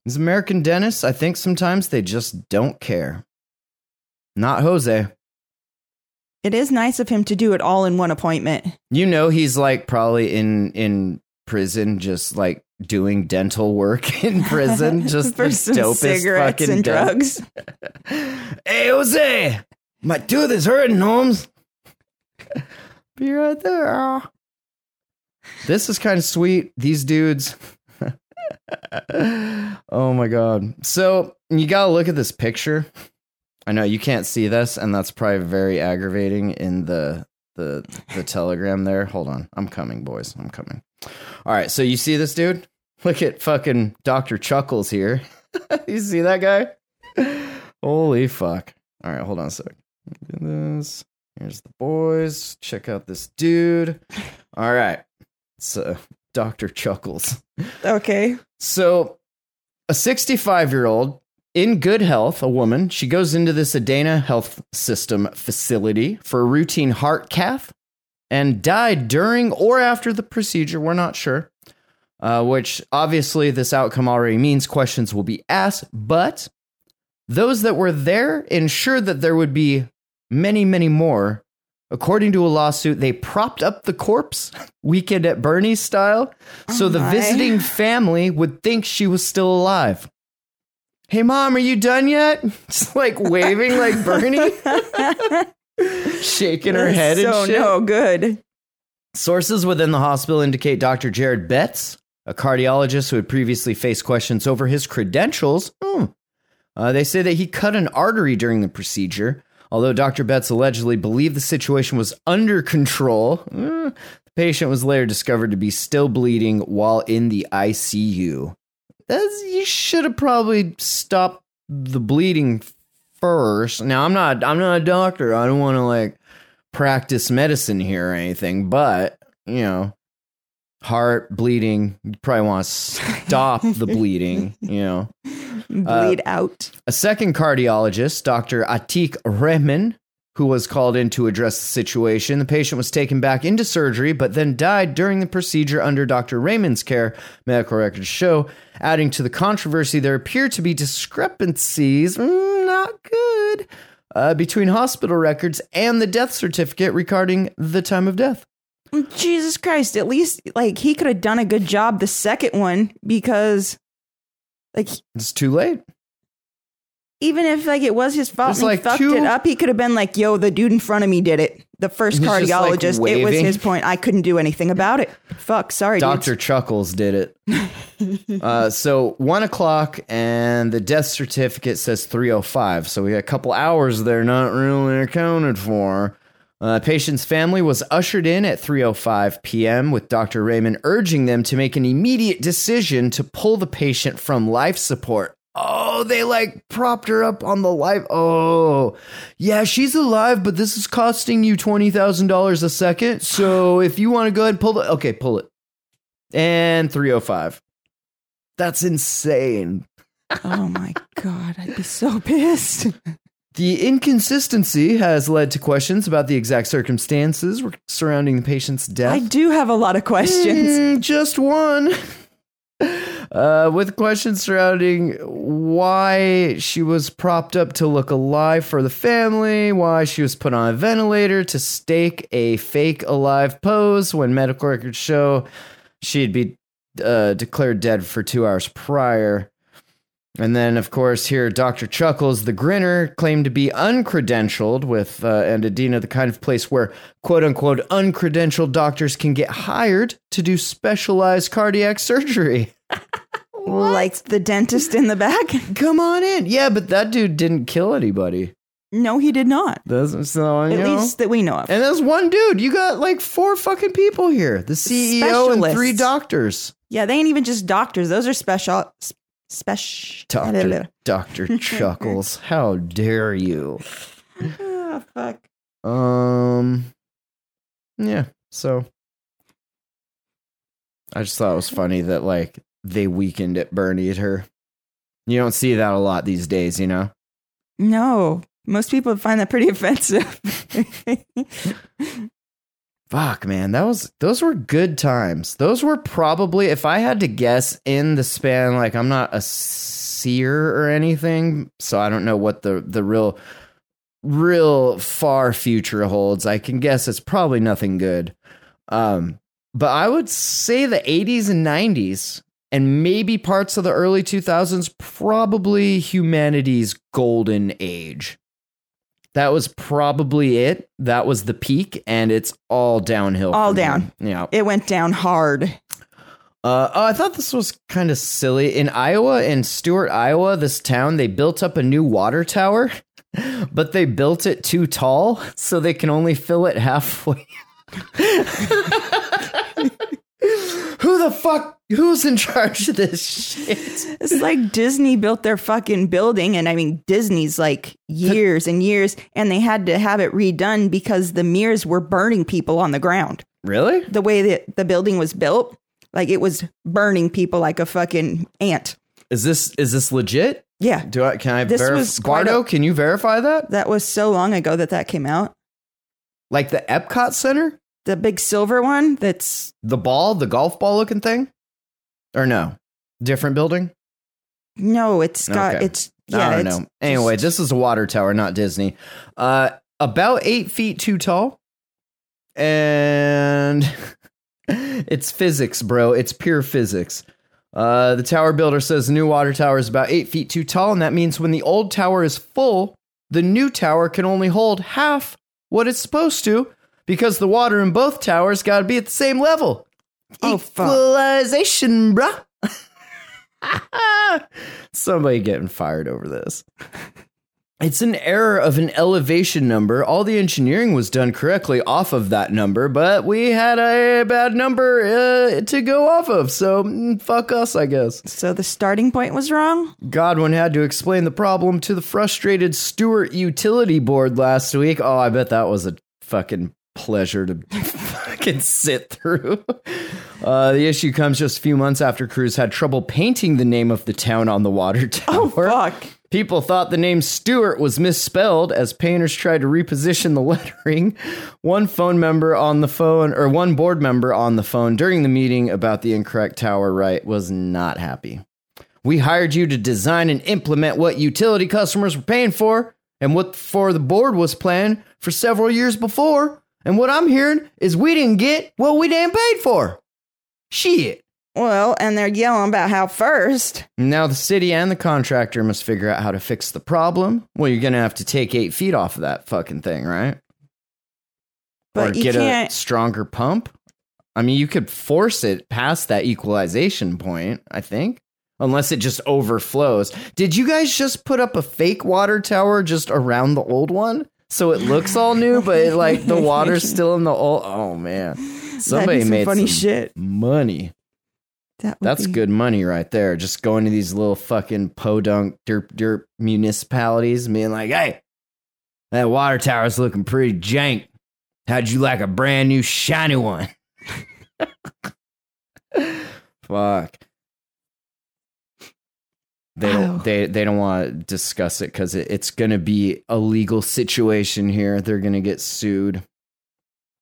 These American dentists, I think sometimes they just don't care. Not Jose. It is nice of him to do it all in one appointment. You know he's like probably in in prison just like doing dental work in prison just for the some dopest cigarettes fucking and drugs. Hey Jose, my tooth is hurting, Holmes. Be right there. This is kind of sweet. These dudes. oh my god. So you gotta look at this picture. I know you can't see this, and that's probably very aggravating in the the the telegram there. Hold on. I'm coming, boys. I'm coming. All right, so you see this dude? Look at fucking Dr. Chuckles here. you see that guy? Holy fuck. All right, hold on a sec. This. Here's the boys. Check out this dude. All right. It's uh, Dr. Chuckles. Okay. So, a 65 year old in good health, a woman, she goes into this Adena Health System facility for a routine heart cath and died during or after the procedure. We're not sure. Uh, which obviously, this outcome already means questions will be asked, but those that were there ensured that there would be many, many more. According to a lawsuit, they propped up the corpse, weekend at Bernie's style, so Oh the visiting family would think she was still alive. Hey, mom, are you done yet? Just like waving like Bernie, shaking her head and so shit. no good. Sources within the hospital indicate Dr. Jared Betts, a cardiologist who had previously faced questions over his credentials, hmm, uh, they say that he cut an artery during the procedure. Although Dr. Betts allegedly believed the situation was under control, eh, the patient was later discovered to be still bleeding while in the ICU. That's, you should have probably stopped the bleeding first. Now I'm not I'm not a doctor. I don't want to like practice medicine here or anything, but you know, heart bleeding, you probably want to stop the bleeding, you know. Bleed out. A second cardiologist, Dr. Atiq Rehman, who was called in to address the situation. The patient was taken back into surgery, but then died during the procedure under Dr. Raymond's care, medical records show. Adding to the controversy, there appear to be discrepancies, mm, not good, uh, between hospital records and the death certificate regarding the time of death. Jesus Christ. At least like he could have done a good job the second one because like It's too late. even if like it was his fault and he fucked two- it up, he could have been like, yo, the dude in front of me did it. The first He's just, like, cardiologist, it was his point. I couldn't do anything about it. Fuck, sorry, Dr. dudes. Chuckles did it. uh, so one o'clock, and the death certificate says 305. So we got a couple hours there not really accounted for. Uh, patient's family was ushered in at 3:05 p.m. with Dr. Raymond urging them to make an immediate decision to pull the patient from life support. Oh, they like propped her up on the life. Oh, yeah, she's alive, but this is costing you twenty thousand dollars a second. So if you want to go ahead and pull the okay, pull it. And 305. That's insane. Oh my god, I'd be so pissed. The inconsistency has led to questions about the exact circumstances surrounding the patient's death. I do have a lot of questions. Mm, just one. Uh, with questions surrounding why she was propped up to look alive for the family, why she was put on a ventilator to stake a fake alive pose when medical records show she'd be uh, declared dead for two hours prior. And then, of course, here Dr. Chuckles, the grinner, claimed to be uncredentialed with, uh, and Adena, the kind of place where quote unquote uncredentialed doctors can get hired to do specialized cardiac surgery. Like the dentist in the back? Come on in. Yeah, but that dude didn't kill anybody. No, he did not. That's so, you At know. least that we know of. And there's one dude. You got like four fucking people here. The CEO and three doctors. yeah, they ain't even just doctors. Those are special. Special. Doctor Doctor Chuckles. How dare you? Oh, fuck. Um Yeah, so I just thought it was funny that like they weakened at Bernie at her. You don't see that a lot these days, you know? No, most people find that pretty offensive. Fuck, man, that was those were good times. Those were probably, if I had to guess, in the span. Like, I'm not a seer or anything, so I don't know what the the real, real far future holds. I can guess it's probably nothing good. Um, but I would say the 80s and 90s, and maybe parts of the early 2000s, probably humanity's golden age that was probably it. That was the peak, and it's all downhill. All down. Yeah. it went down hard. Uh, oh, I thought this was kind of silly. In Iowa, in Stuart, Iowa, this town, they built up a new water tower, but they built it too tall, so they can only fill it halfway. Who the fuck? Who's in charge of this shit? It's like Disney built their fucking building, and I mean Disney's like years and years, and they had to have it redone because the mirrors were burning people on the ground. Really? The way that the building was built, like it was burning people like a fucking ant. Is this is this legit? Yeah, Do I can I This verify? was quite Bardo, a- can you verify that? that was so long ago that that came out. Like the Epcot Center? The big silver one that's The ball, the golf ball looking thing? Or no? Different building? no, it's got Okay. it's yeah. I don't know. Anyway, just- this is a water tower, not Disney. Uh, about eight feet too tall. And it's physics, bro. It's pure physics. Uh, the tower builder says the new water tower is about eight feet too tall, and that means when the old tower is full, the new tower can only hold half what it's supposed to because the water in both towers got to be at the same level. Oh, fuck. Equalization, bruh. Somebody getting fired over this. It's an error of an elevation number. All the engineering was done correctly off of that number, but we had a bad number uh, to go off of. So mm, fuck us, I guess. so the starting point was wrong. Godwin had to explain the problem to the frustrated Stuart Utility Board last week. Oh, I bet that was a fucking pleasure to fucking sit through. Uh, the issue comes just a few months after Cruz had trouble painting the name of the town on the water tower. Oh fuck! People thought the name Stuart was misspelled as painters tried to reposition the lettering. One phone member on the phone, or one board member on the phone during the meeting about the incorrect tower right was not happy. We hired you to design and implement what utility customers were paying for and what for the board was planned for several years before. And what I'm hearing is we didn't get what we damn paid for. Shit. Well, and they're yelling about how first. Now the city and the contractor must figure out how to fix the problem. Well, you're gonna have to take eight feet off of that fucking thing, right? But or you get can't. a stronger pump. I mean, you could force it past that equalization point. I think, unless it just overflows. Did you guys just put up a fake water tower just around the old one? So it looks all new, but it, like the water's still in the old. Oh man, somebody some made funny some shit. money. That That's be- good money right there. Just going to these little fucking podunk derp derp municipalities, and being like, "Hey, that water tower's looking pretty jank. How'd you like a brand new shiny one?" Fuck. They don't. They they don't want to discuss it because it, it's going to be a legal situation here. They're going to get sued.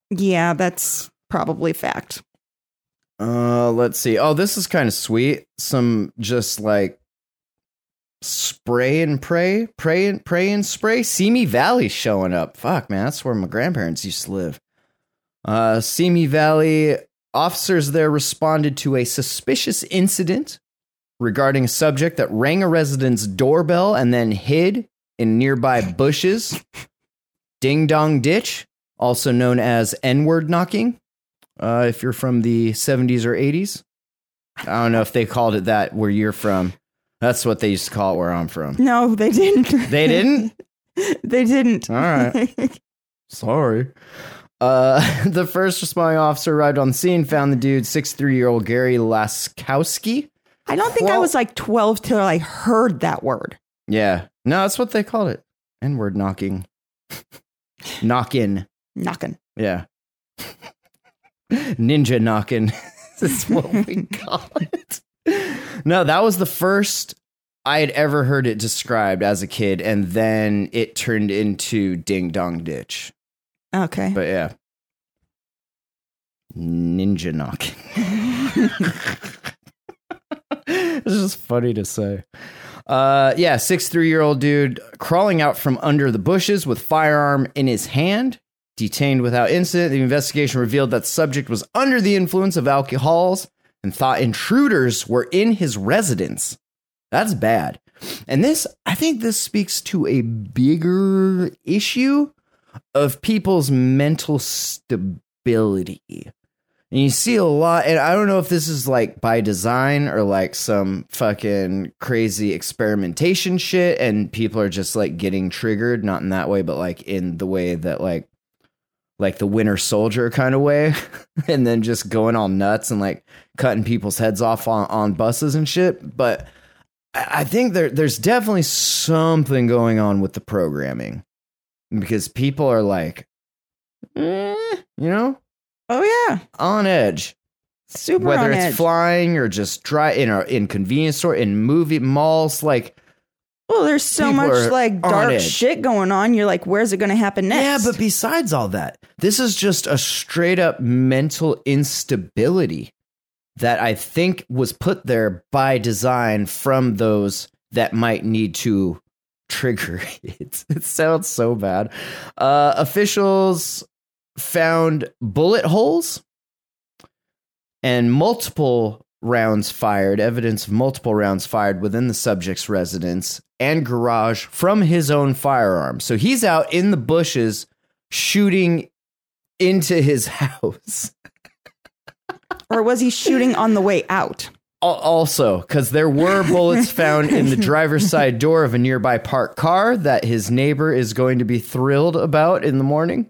Yeah, that's probably fact. Uh, let's see. Oh, this is kind of sweet. Some just like spray and pray, pray and pray and spray. Simi Valley showing up. Fuck, man, that's where my grandparents used to live. Uh, Simi Valley officers there responded to a suspicious incident regarding a subject that rang a resident's doorbell and then hid in nearby bushes. Ding Dong Ditch, also known as N word knocking, uh, if you're from the 70s or 80s. I don't know if they called it that where you're from. That's what they used to call it where I'm from. No, they didn't. They didn't? they didn't. All right. Sorry. Uh, the first responding officer arrived on the scene, found the dude, 63 year old Gary Laskowski. I don't think I was like 12 till I heard that word. Yeah. No, that's what they called it. N word knocking. Knock in. Knocking. Yeah. Ninja knocking. is what we call it. No, that was the first I had ever heard it described as a kid, and then it turned into Ding Dong Ditch. Okay. But yeah. Ninja knocking. it's just funny to say. Uh, yeah, six three year old dude crawling out from under the bushes with firearm in his hand, detained without incident. The investigation revealed that subject was under the influence of alcohols and thought intruders were in his residence. That's bad. And this, I think this speaks to a bigger issue of people's mental stability. And you see a lot, and I don't know if this is like by design or like some fucking crazy experimentation shit, and people are just like getting triggered, not in that way, but like in the way that like like the winter soldier kind of way, and then just going all nuts and like cutting people's heads off on, on buses and shit. But I think there there's definitely something going on with the programming because people are like, eh, you know, Oh, yeah. on edge. Super Whether it's edge. flying or just dry in a in convenience store, in movie malls, like well, there's so people much are like on dark edge. shit going on. You're like, where's it going to happen next? yeah. But besides all that, this is just a straight up mental instability that I think was put there by design from those that might need to trigger it. It sounds so bad. Uh, officials found bullet holes and multiple rounds fired, evidence of multiple rounds fired within the subject's residence and garage from his own firearm. So he's out in the bushes shooting into his house. or was he shooting on the way out? Also, because there were bullets found in the driver's side door of a nearby parked car that his neighbor is going to be thrilled about in the morning.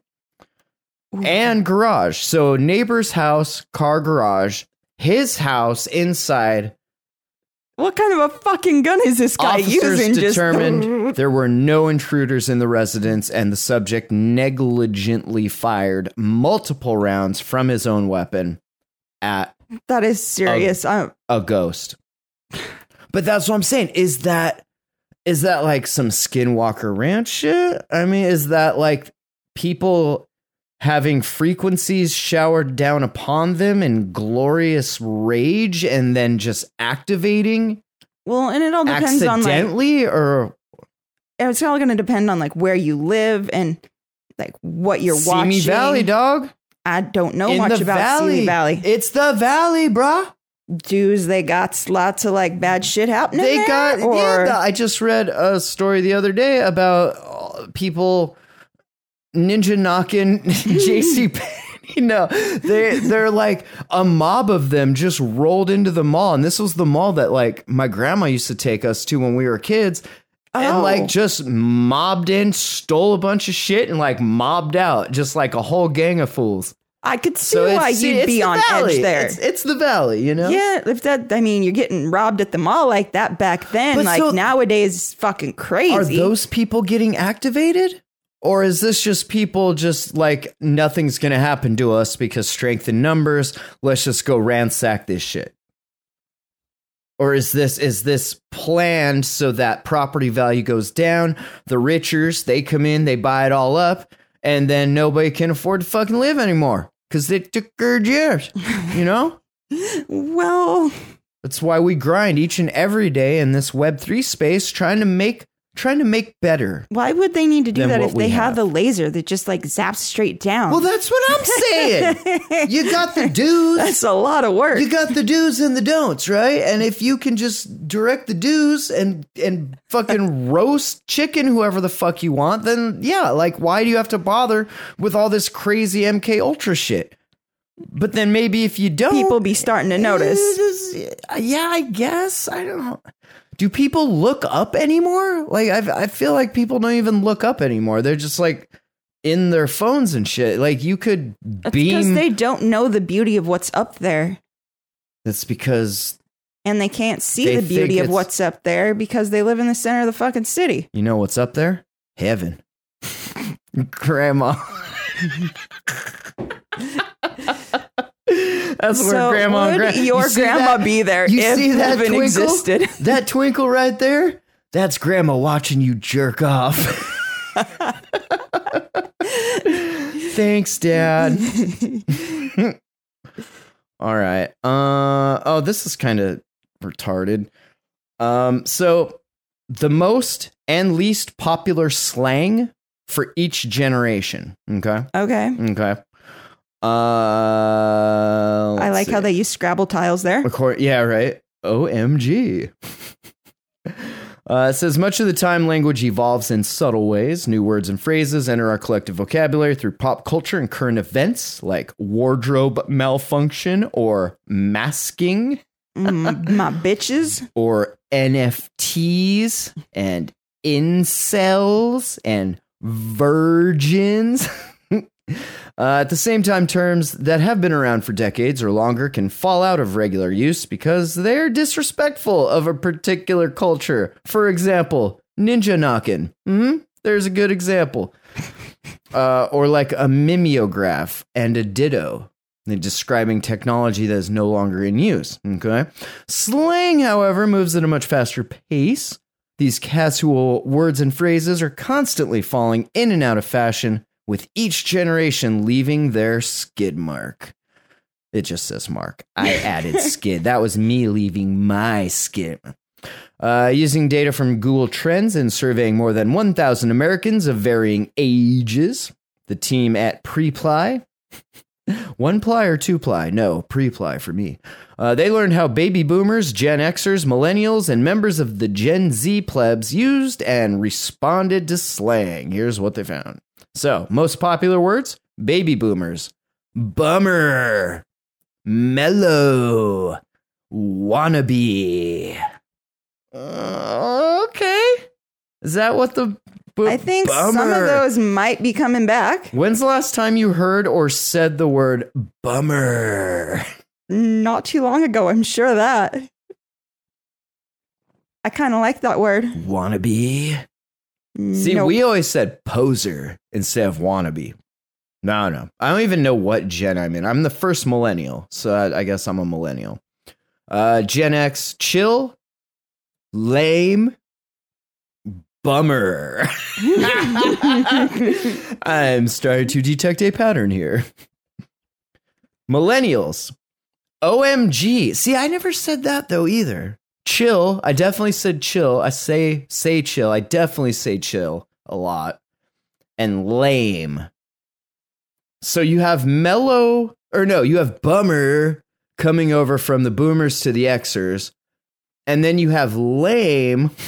And garage. So, neighbor's house, car garage, his house inside. What kind of a fucking gun is this guy Officers using? determined there were no intruders in the residence, and the subject negligently fired multiple rounds from his own weapon at that is serious. A ghost. But that's what I'm saying. Is that is that like some Skinwalker Ranch shit? I mean, is that like people having frequencies showered down upon them in glorious rage and then just activating well, and it all depends on like accidentally or it's all going to depend on like where you live and like what you're Simi watching. Valley, dog? I don't know in much about valley. Simi Valley. It's the valley, bruh. Dudes, they got lots of like bad shit happening. they there, got or yeah, i just read a story the other day about uh, people ninja knocking jc Penney. no they they're like a mob of them just rolled into the mall and this was the mall that like my grandma used to take us to when we were kids and Oh. like just mobbed in stole a bunch of shit and like mobbed out just like a whole gang of fools I could see so why you'd be on valley. edge there. it's, it's the valley you know yeah, if that, I mean, you're getting robbed at the mall like that back then. But like so- nowadays, fucking crazy. Are those people getting activated? Or is this just people just like nothing's going to happen to us because strength in numbers, let's just go ransack this shit? Or is this is this planned so that property value goes down, the richers, they come in, they buy it all up, and then nobody can afford to fucking live anymore cuz they took their years, you know? well, That's why we grind each and every day in this web3 space trying to make trying to make better. Why would they need to do Than that what if we they have have. the laser that just like zaps straight down? Well, that's what I'm saying. you got the do's. that's a lot of work. You got the do's and the don'ts, right? And if you can just direct the do's and and fucking roast chicken whoever the fuck you want, then yeah, like why do you have to bother with all this crazy MK Ultra shit? But then maybe if you don't, People be starting to notice. Eh, it is- yeah, I guess I don't know. Do people look up anymore? Like I I feel like people don't even look up anymore. They're just like in their phones and shit. Like you could That's beam. because they don't know the beauty of what's up there. That's because And they can't see They the beauty think of it's- what's up there because they live in the center of the fucking city. You know what's up there? Heaven. Grandma. That's where so grandma and would gra- your grandma that? be there You if see that heaven twinkle? existed? That twinkle right there? That's grandma watching you jerk off. Thanks, Dad. All right. Uh oh, this is kind of retarded. Um, so the most and least popular slang for each generation. Okay. Okay. Okay. Uh, I like how they use Scrabble tiles there. Yeah, right. OMG. Uh, it says much of the time language evolves in subtle ways. New words and phrases enter our collective vocabulary through pop culture and current events like wardrobe malfunction or masking Mm, my bitches. or NFTs and incels and virgins. Uh, at the same time, terms that have been around for decades or longer can fall out of regular use because they're disrespectful of a particular culture. For example, ninja knocking. Hmm? There's a good example. Uh, or like a mimeograph and a ditto. Describing technology that is no longer in use. Okay. Slang, however, moves at a much faster pace. These casual words and phrases are constantly falling in and out of fashion, with each generation leaving their skid mark. It just says mark. I added skid. That was me leaving my skid. Uh, using data from Google Trends and surveying more than 1,000 Americans of varying ages, the team at Preply one ply or two ply? No, pre ply for me. Uh, they learned how baby boomers, Gen Xers, millennials, and members of the Gen Z plebs used and responded to slang. Here's what they found. So, most popular words baby boomers, bummer, mellow, wannabe. Uh, okay. Is that what the. bu- I think some of those might be coming back. When's the last time you heard or said the word bummer? Not too long ago, I'm sure of that. I kind of like that word. Wannabe? See, Nope. we always said poser instead of wannabe. No, no. I don't even know what gen I'm in. I'm the first millennial, so I, I guess I'm a millennial. Uh, gen X, chill, lame, bummer. I'm starting to detect a pattern here. Millennials, OMG. See, I never said that though either. Chill. I definitely said chill. I say say chill. I definitely say chill a lot. And lame. So you have mellow or no, you have bummer coming over from the boomers to the Xers. And then you have lame.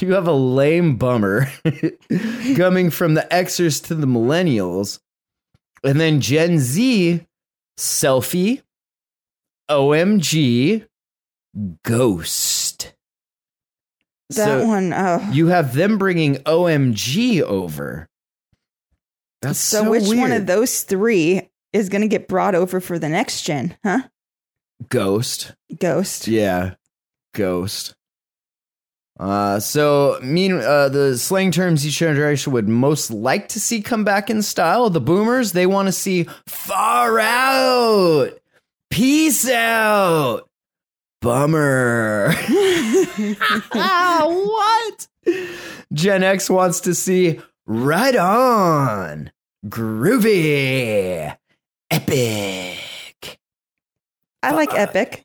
You have a lame bummer coming from the Xers to the millennials. And then Gen Z, selfie, OMG, ghost. that So one. Oh. You have them bringing OMG over. That's so, so, which one of those three is going to get brought over for the next gen? Huh? Ghost. Ghost. Yeah, ghost. Uh, so mean uh, the slang terms each generation would most like to see come back in style. The boomers they want to see far out, peace out, bummer. ah, what? Gen X wants to see right on, groovy, epic. I like Epic.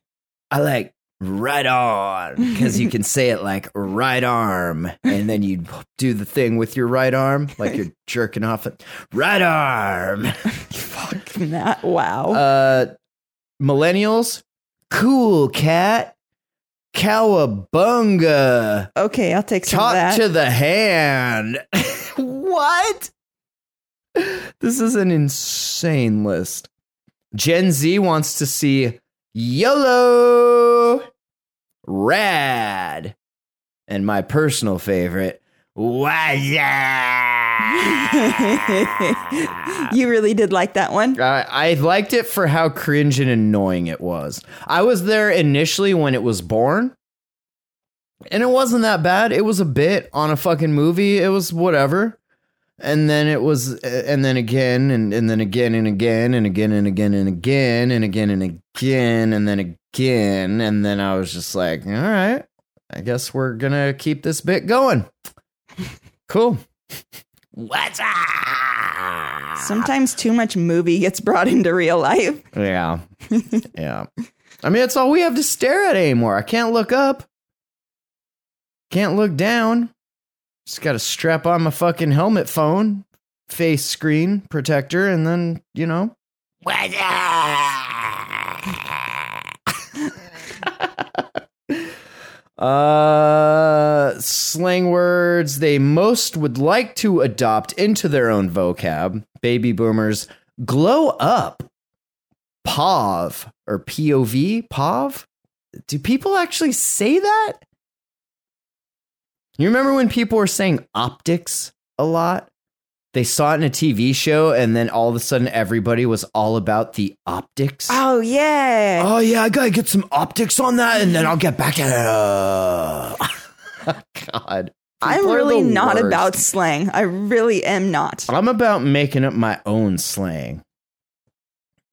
I like right on because you can say it like right arm and then you do the thing with your right arm like you're jerking off it right arm fuck That wow. uh millennials cool cat. Cowabunga. Okay, I'll take some of talk that. to the hand. What? This is an insane list. Gen z wants to see YOLO rad and my personal favorite Wazza. you really did like that one. I, liked it for how cringe and annoying it was. I was there initially when it was born, and it wasn't that bad. It was a bit on a fucking movie. It was whatever. And then it was, and then again, and, and then again, and again, and again, and again, and again, and again, and again, and then again. And then I was just like, all right, I guess we're going to keep this bit going. Cool. What's up? Sometimes too much movie gets brought into real life. Yeah. yeah. I mean, that's all we have to stare at anymore. I can't look up. Can't look down. Just got to strap on my fucking helmet phone, face screen protector, and then, you know. uh slang words they most would like to adopt into their own vocab baby boomers glow up POV or POV, POV. Do people actually say that? You remember when people were saying optics a lot? They saw it in a TV show, and then all of a sudden, everybody was all about the optics. Oh yeah. Oh yeah, I gotta get some optics on that, and then I'll get back at it. God, I'm really not worst. about slang. I really am not. I'm about making up my own slang.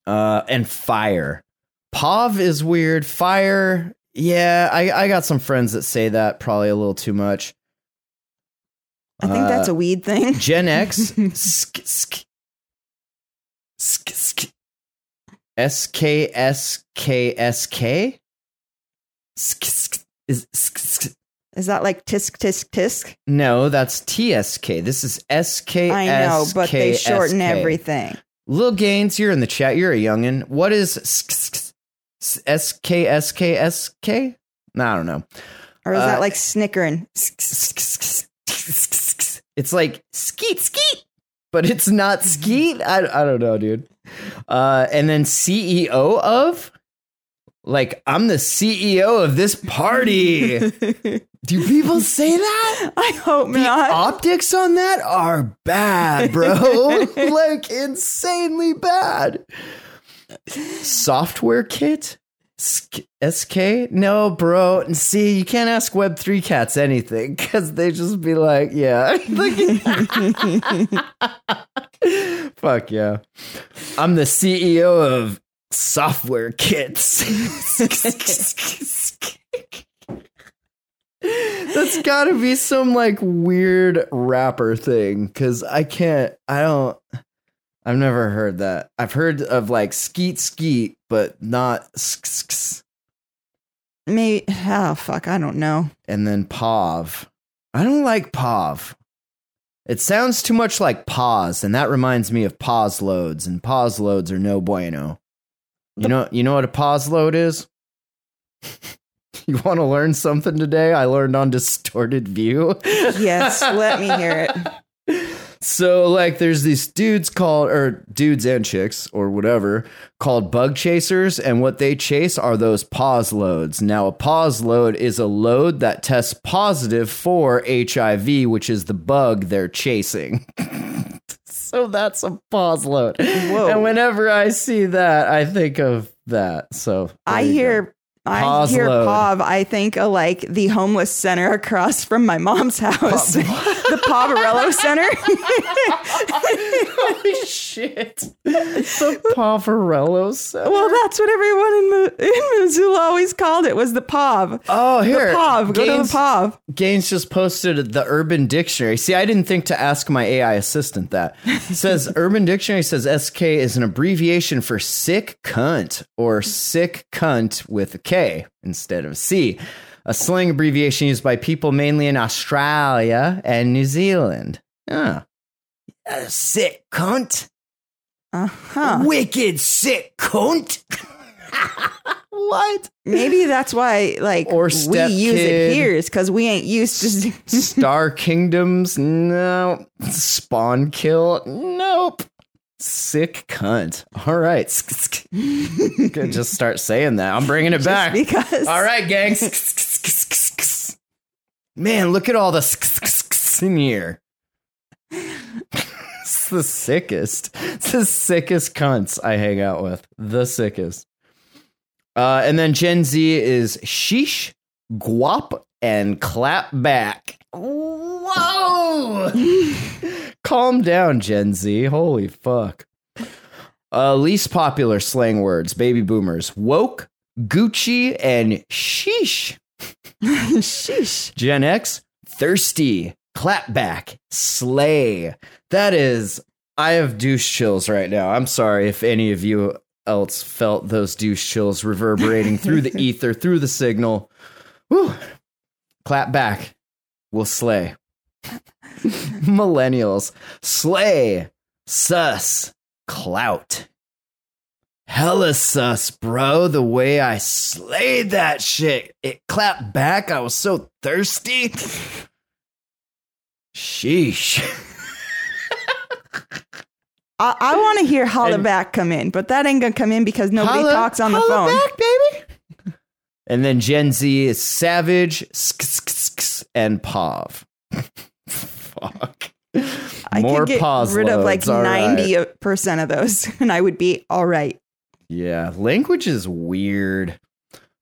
Uh, and fire. Pov is weird. Fire, yeah, I, I got some friends that say that probably a little too much. I think that's Uh, a weed thing. Gen X, sk, sk, sk, sk, S K S K S K. Sk, sk, is sk, sk. Is that like tisk tisk tisk? No, that's TSK. This is SK. I know, but they shorten everything. Lil Gaines, you're in the chat. You're a youngin. What is SKSKSKSK? No, I don't know. Or is Uh, that like snickering? It's like skeet skeet, but it's not skeet. I, I don't know, dude. Uh, and then CEO of, like, I'm the CEO of this party. Do people say that? I hope The not. optics on that are bad, bro. like insanely bad. Software kit? Sk-? No, bro. And See, you can't ask Web3 cats anything because they just be like, yeah. Fuck yeah. I'm the CEO of software kits. That's gotta be some like weird rapper thing because I can't, I don't, I've never heard that. I've heard of like skeet skeet, but not sk- sk- sk- Maybe. Oh ah, fuck! I don't know. and then POV. I don't like POV. It sounds too much like pause, and that reminds me of pause loads, and pause loads are no bueno. You know, you know what a pause load is? you want to learn something today? I learned on distorted view. Yes, let me hear it. So like there's these dudes called or dudes and chicks or whatever called bug chasers and what they chase are those pause loads. Now a pause load is a load that tests positive for HIV, which is the bug they're chasing. so that's a pause load. Whoa. And whenever I see that, I think of that. So I hear. I hear load. POV. I think of like the homeless center across from my mom's house, the Poverello Center. Holy shit. The Pavarello set. well, that's what everyone in, in Missoula always called it. Was the POV. Oh, here. The POV. Go to the POV. Gaines just posted the Urban Dictionary. See, I didn't think to ask my AI assistant that. It says Urban Dictionary says SK is an abbreviation for sick cunt or sick cunt with a K. K instead of C. A slang abbreviation used by people mainly in Australia and New Zealand. Ah. Uh, sick cunt. Uh huh. Wicked sick cunt. what? Maybe that's why, like, Or we use kid. it here is because we ain't used to. Star Kingdoms? No. Spawn kill? Nope. Sick cunt. All right. Could just start saying that. I'm bringing it back. because All right, gang. Man, look at all the in here. It's the sickest. It's the sickest cunts I hang out with. The sickest. Uh, and then Gen Z is sheesh, guap, and clap back. Whoa! Calm down, Gen Z. Holy fuck. Uh, least popular slang words, baby boomers. Woke, Gucci, and sheesh. Sheesh. Gen X, thirsty, clapback, slay. That is, I have douche chills right now. I'm sorry if any of you else felt those douche chills reverberating through the ether, through the signal. Whew. Clap back. We'll slay. Millennials, slay, sus, clout. Hella sus, bro. The way I slayed that shit. It clapped back. I was so thirsty. Sheesh. I, I want to hear holla back come in, but that ain't gonna come in because nobody Holla- talks on the phone. back, baby. And then Gen Z is Savage, sk-sk-sk, and Pav. Fuck. I More could get pause rid of like loads, all right. ninety percent of those, and I would be all right. Yeah, language is weird.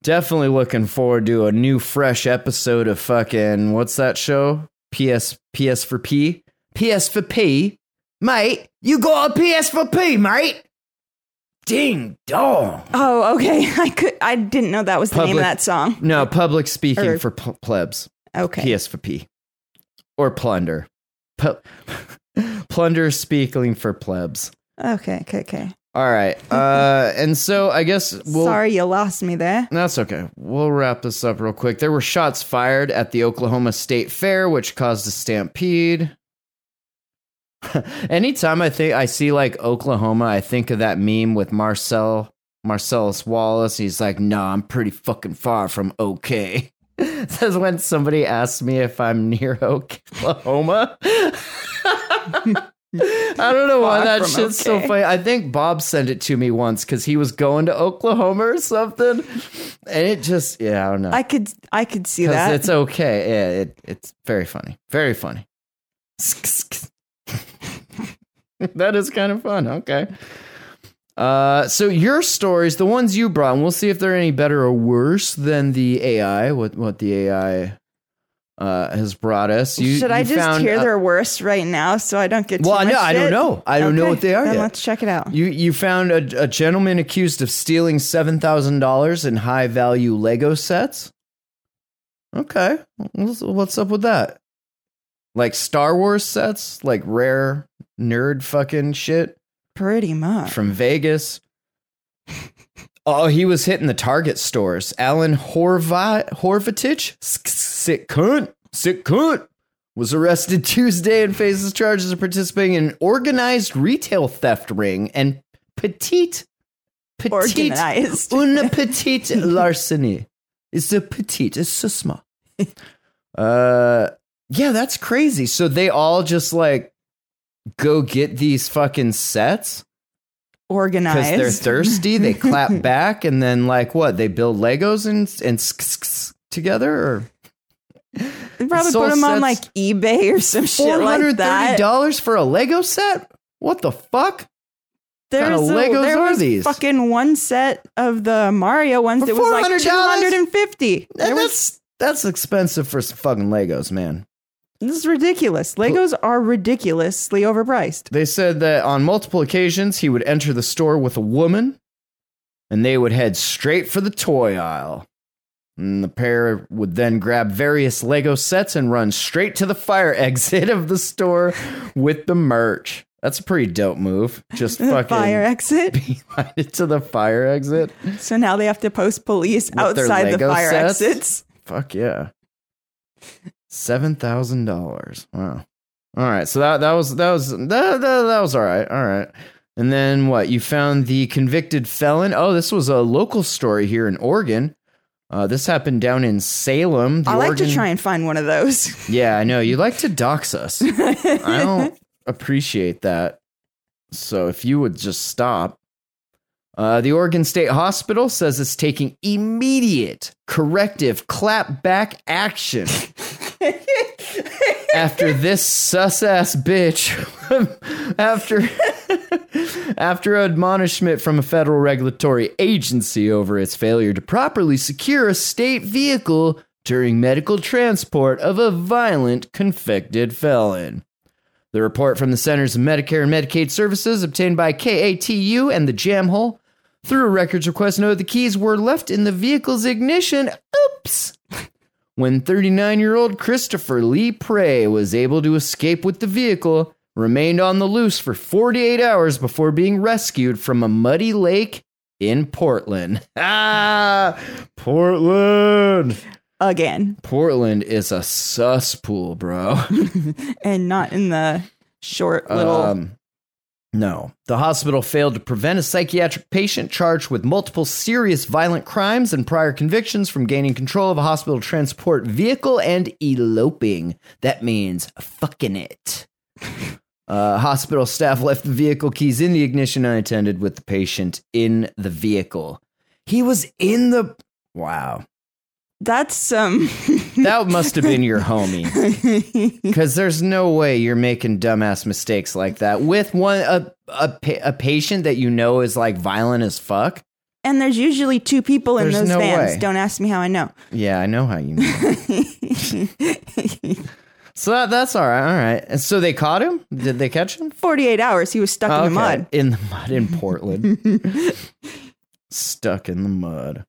Definitely looking forward to a new, fresh episode of fucking what's that show? PS PS for P. PS for P, mate. You got a PS for P, mate. Ding dong. Oh, okay. I could. I didn't know that was the name of that song. No, public speaking Or- for plebs. Okay. PS for P, or plunder. Pu- plunder speaking for plebs. Okay. Okay. Okay. All right, uh, and so I guess we'll. Sorry, you lost me there. That's okay. We'll wrap this up real quick. There were shots fired at the Oklahoma State Fair, which caused a stampede. Anytime I think I see like Oklahoma, I think of that meme with Marcel Marcellus Wallace. He's like, "Nah, I'm pretty fucking far from okay." Says when somebody asks me if I'm near Oklahoma. I don't know why that shit's so funny. I think Bob sent it to me once because he was going to Oklahoma or something, and it just yeah, I don't know. I could. I could see that. it's okay. Yeah, it, it's very funny. Very funny. that is kind of fun. Okay. Uh, so your stories, the ones you brought, and we'll see if they're any better or worse than the AI. What what the AI uh, has brought us. You, Should I just hear their worst right now so I don't get too Well, no, I don't know. I don't know what they are Then yet. let's check it out. You you found a, a gentleman accused of stealing seven thousand dollars in high value Lego sets. Okay, what's, what's up with that? Like Star Wars sets, like rare nerd fucking shit Pretty much. from Vegas. Oh, he was hitting the Target stores. Alan Horvat Horvatich, sick cunt, sick cunt, was arrested Tuesday and faces charges of participating in an organized retail theft ring and petite, petite, Organized. une petite larceny. It's a petite. It's so small. uh, yeah, that's crazy. So they all just like go get these fucking sets Organized. because they're thirsty. They clap back and then like what? They build Legos and and sk- together or They probably put them on like eBay or some shit four like hundred thirty that. dollars for a Lego set? What the fuck? There's kinda a- Legos there are was these? fucking one set of the Mario ones For that was like $400? two hundred and fifty. That- that's that's expensive for some fucking Legos, man. This is ridiculous. Legos are ridiculously overpriced. They said that on multiple occasions he would enter the store with a woman and they would head straight for the toy aisle. And the pair would then grab various Lego sets and run straight to the fire exit of the store with the merch. That's a pretty dope move. Just fucking Fire exit. beeline to the fire exit. So now they have to post police their outside the Lego fire sets? exits. Fuck yeah. Seven thousand dollars. Wow. All right. So that that was that was that, that, that was all right. All right. And then what? You found the convicted felon. Oh, this was a local story here in Oregon. Uh, this happened down in Salem. I like Oregon- to try and find one of those. Yeah, I know. You like to dox us. I don't appreciate that. So if you would just stop. Uh, the Oregon State Hospital says it's taking immediate corrective clapback action after this sus ass bitch after after admonishment from a federal regulatory agency over its failure to properly secure a state vehicle during medical transport of a violent convicted felon. The report from the Centers of Medicare and Medicaid Services obtained by KATU and the Jam Hole through a records request noted the keys were left in the vehicle's ignition. Oops. When 39 year old Christopher Lee Prey was able to escape with the vehicle, remained on the loose for 48 hours before being rescued from a muddy lake in Portland. Ah, Portland. Again. Portland is a cesspool, bro. And not in the short little Um, no. The hospital failed to prevent a psychiatric patient charged with multiple serious violent crimes and prior convictions from gaining control of a hospital transport vehicle and eloping. That means fucking it. Uh, hospital staff left the vehicle keys in the ignition unattended with the patient in the vehicle. He was in the. Wow. That's um That must have been your homie. Because there's no way you're making dumbass mistakes like that with one a, a a patient that you know is like violent as fuck. and there's usually two people in There's those no vans. way. Don't ask me how I know. Yeah, I know how you know. so that, that's all right. All right. And so they caught him. Did they catch him? 48 hours he was stuck in the mud. In the mud in Portland. Stuck in the mud.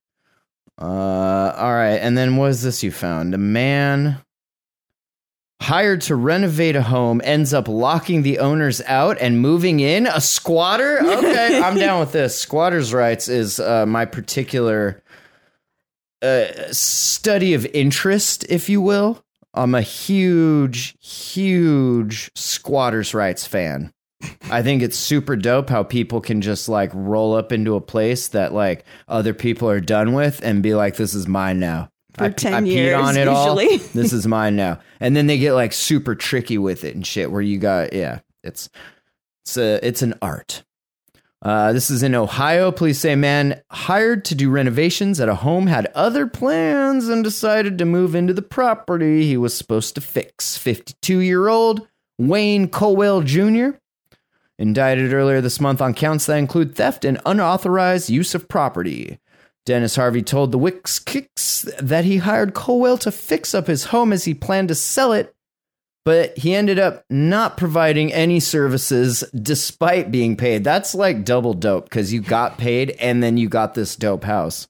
Uh, all right. And then what is this you found? A man hired to renovate a home ends up locking the owners out and moving in. A squatter? Okay, I'm down with this. Squatters' rights is uh, my particular uh, study of interest, if you will. I'm a huge, huge squatters' rights fan. I think it's super dope how people can just like roll up into a place that like other people are done with and be like, "This is mine now." For I, 10 I peed years, on it all. usually. This is mine now, and then they get like super tricky with it and shit. Where you got yeah, it's it's a it's an art. Uh, this is in Ohio. Police say man hired to do renovations at a home had other plans and decided to move into the property he was supposed to fix. 52 year old Wayne Colwell Jr. indicted earlier this month on counts that include theft and unauthorized use of property. Dennis Harvey told the Wix Kicks that he hired Colwell to fix up his home as he planned to sell it, but he ended up not providing any services despite being paid. That's like double dope because you got paid and then you got this dope house.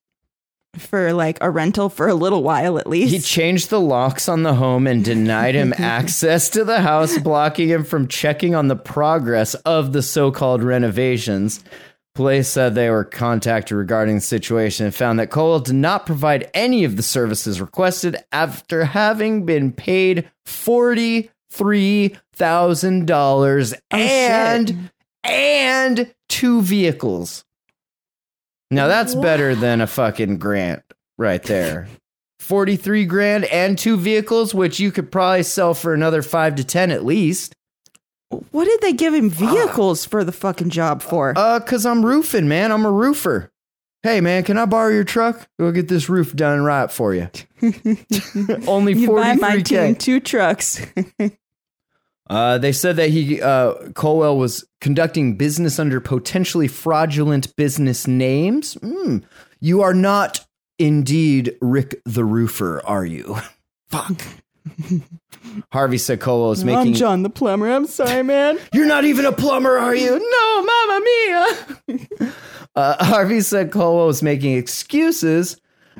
For like a rental for a little while at least. He changed the locks on the home and denied him access to the house, blocking him from checking on the progress of the so called renovations. Police said they were contacted regarding the situation and found that Cole did not provide any of the services requested after having been paid $43,000 and and two vehicles. Now that's better than a fucking grant right there. 43 grand and two vehicles which you could probably sell for another 5 to 10 at least. what did they give him vehicles for the fucking job for? Uh cuz I'm roofing, man. I'm a roofer. Hey man, can I borrow your truck? We'll get this roof done right for you. Only you buy my team 43k. two trucks. Uh, they said that he uh, Colwell was conducting business under potentially fraudulent business names. Hmm. You are not indeed Rick the Roofer, are you? Fuck. Harvey said Colwell was making. I'm John the plumber. I'm sorry, man. You're not even a plumber, are you? No, Mamma Mia. uh, Harvey said Colwell was making excuses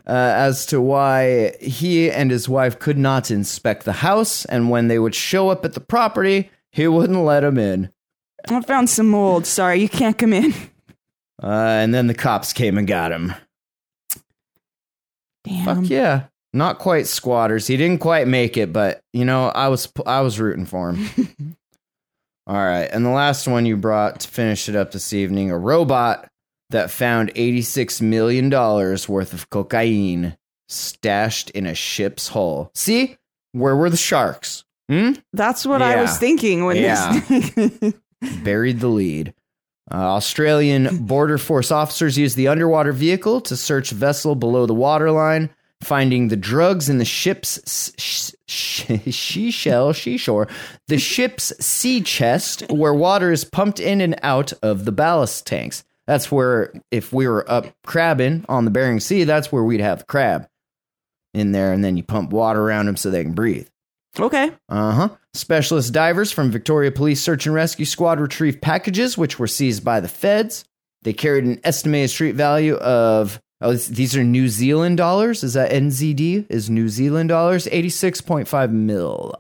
uh, as to why he and his wife could not inspect the house, and when they would show up at the property, he wouldn't let them in. I found some mold. Sorry, you can't come in. Uh, and then the cops came and got him. Damn. Fuck yeah. Not quite squatters. He didn't quite make it, but you know, I was I was rooting for him. All right, and the last one you brought to finish it up this evening, a robot that found 86 million dollars worth of cocaine stashed in a ship's hull. See? Where were the sharks? Hmm? That's what I was thinking when Yeah. this. buried the lead. Uh, Australian Border Force officers used the underwater vehicle to search vessel below the waterline, finding the drugs in the ship's sh- sh- she shell, she shore, the ship's sea chest, where water is pumped in and out of the ballast tanks. That's where, if we were up crabbing on the Bering Sea, that's where we'd have the crab in there, and then you pump water around them so they can breathe. okay. Uh huh. Specialist divers from Victoria Police Search and Rescue Squad retrieved packages which were seized by the feds. They carried an estimated street value of oh, these are New Zealand dollars. Is that NZD? Is New Zealand dollars? Eighty six point five mil.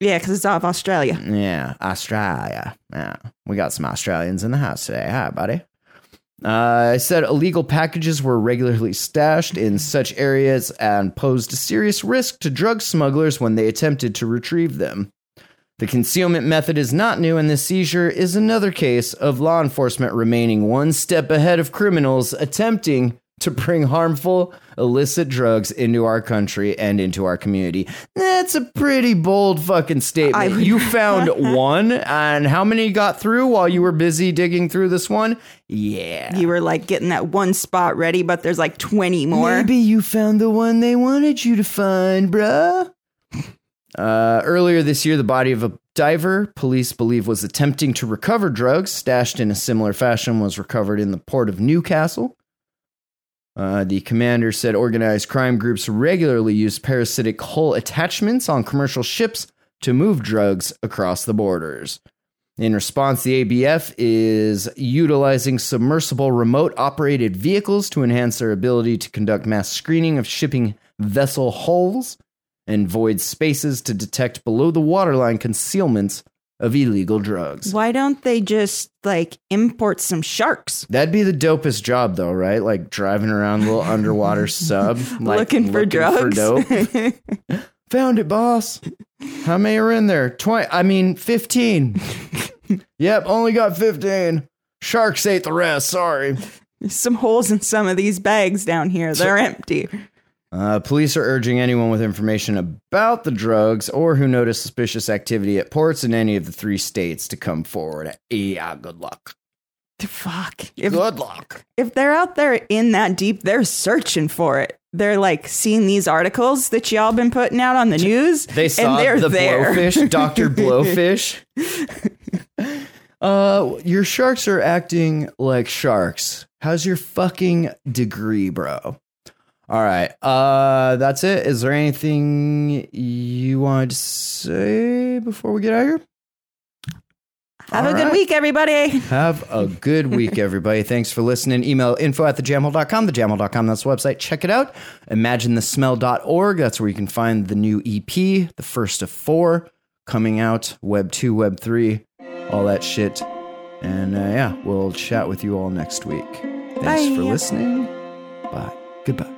Yeah, because it's off Australia. Yeah, Australia. Yeah, we got some Australians in the house today. Hi, buddy. Uh, I said illegal packages were regularly stashed in such areas and posed a serious risk to drug smugglers when they attempted to retrieve them. The concealment method is not new, and this seizure is another case of law enforcement remaining one step ahead of criminals attempting to bring harmful, illicit drugs into our country and into our community. That's a pretty bold fucking statement. Would- you found one, and how many got through while you were busy digging through this one? Yeah. You were like getting that one spot ready, but there's like 20 more. Maybe you found the one they wanted you to find, bruh. Uh, earlier this year, the body of a diver police believe was attempting to recover drugs stashed in a similar fashion was recovered in the port of Newcastle. Uh, the commander said organized crime groups regularly use parasitic hull attachments on commercial ships to move drugs across the borders. In response, the ABF is utilizing submersible remote operated vehicles to enhance their ability to conduct mass screening of shipping vessel hulls and void spaces to detect below the waterline concealments of illegal drugs. Why don't they just like import some sharks? That'd be the dopest job, though, right? Like driving around a little underwater sub, like looking for drugs. dope. Found it, boss. How many are in there? Twenty. I mean, fifteen. yep, only got fifteen. Sharks ate the rest. Sorry. There's some holes in some of these bags down here. They're empty. Uh, police are urging anyone with information about the drugs or who noticed suspicious activity at ports in any of the three states to come forward. Yeah, good luck. Fuck. If, Good luck. if they're out there in that deep, they're searching for it. They're like seeing these articles that y'all been putting out on the news. They saw and they're the there. blowfish, Doctor Blowfish. uh, your sharks are acting like sharks. How's your fucking degree, bro? All right. Uh, that's it. Is there anything you wanted to say before we get out of here? Have a All good right. week, everybody. Have a good week, everybody. Thanks for listening. Email info at thejamhole.com, thejamhole.com. That's the website. Check it out. ImagineTheSmell.org. That's where you can find the new EP, the first of four, coming out. Web 2, Web 3, all that shit. And uh, yeah, we'll chat with you all next week. Thanks Bye. for listening. Bye. Goodbye.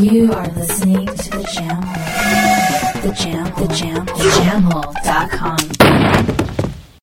You are listening to the Jam. The Jam, the Jam, the jamhole.com.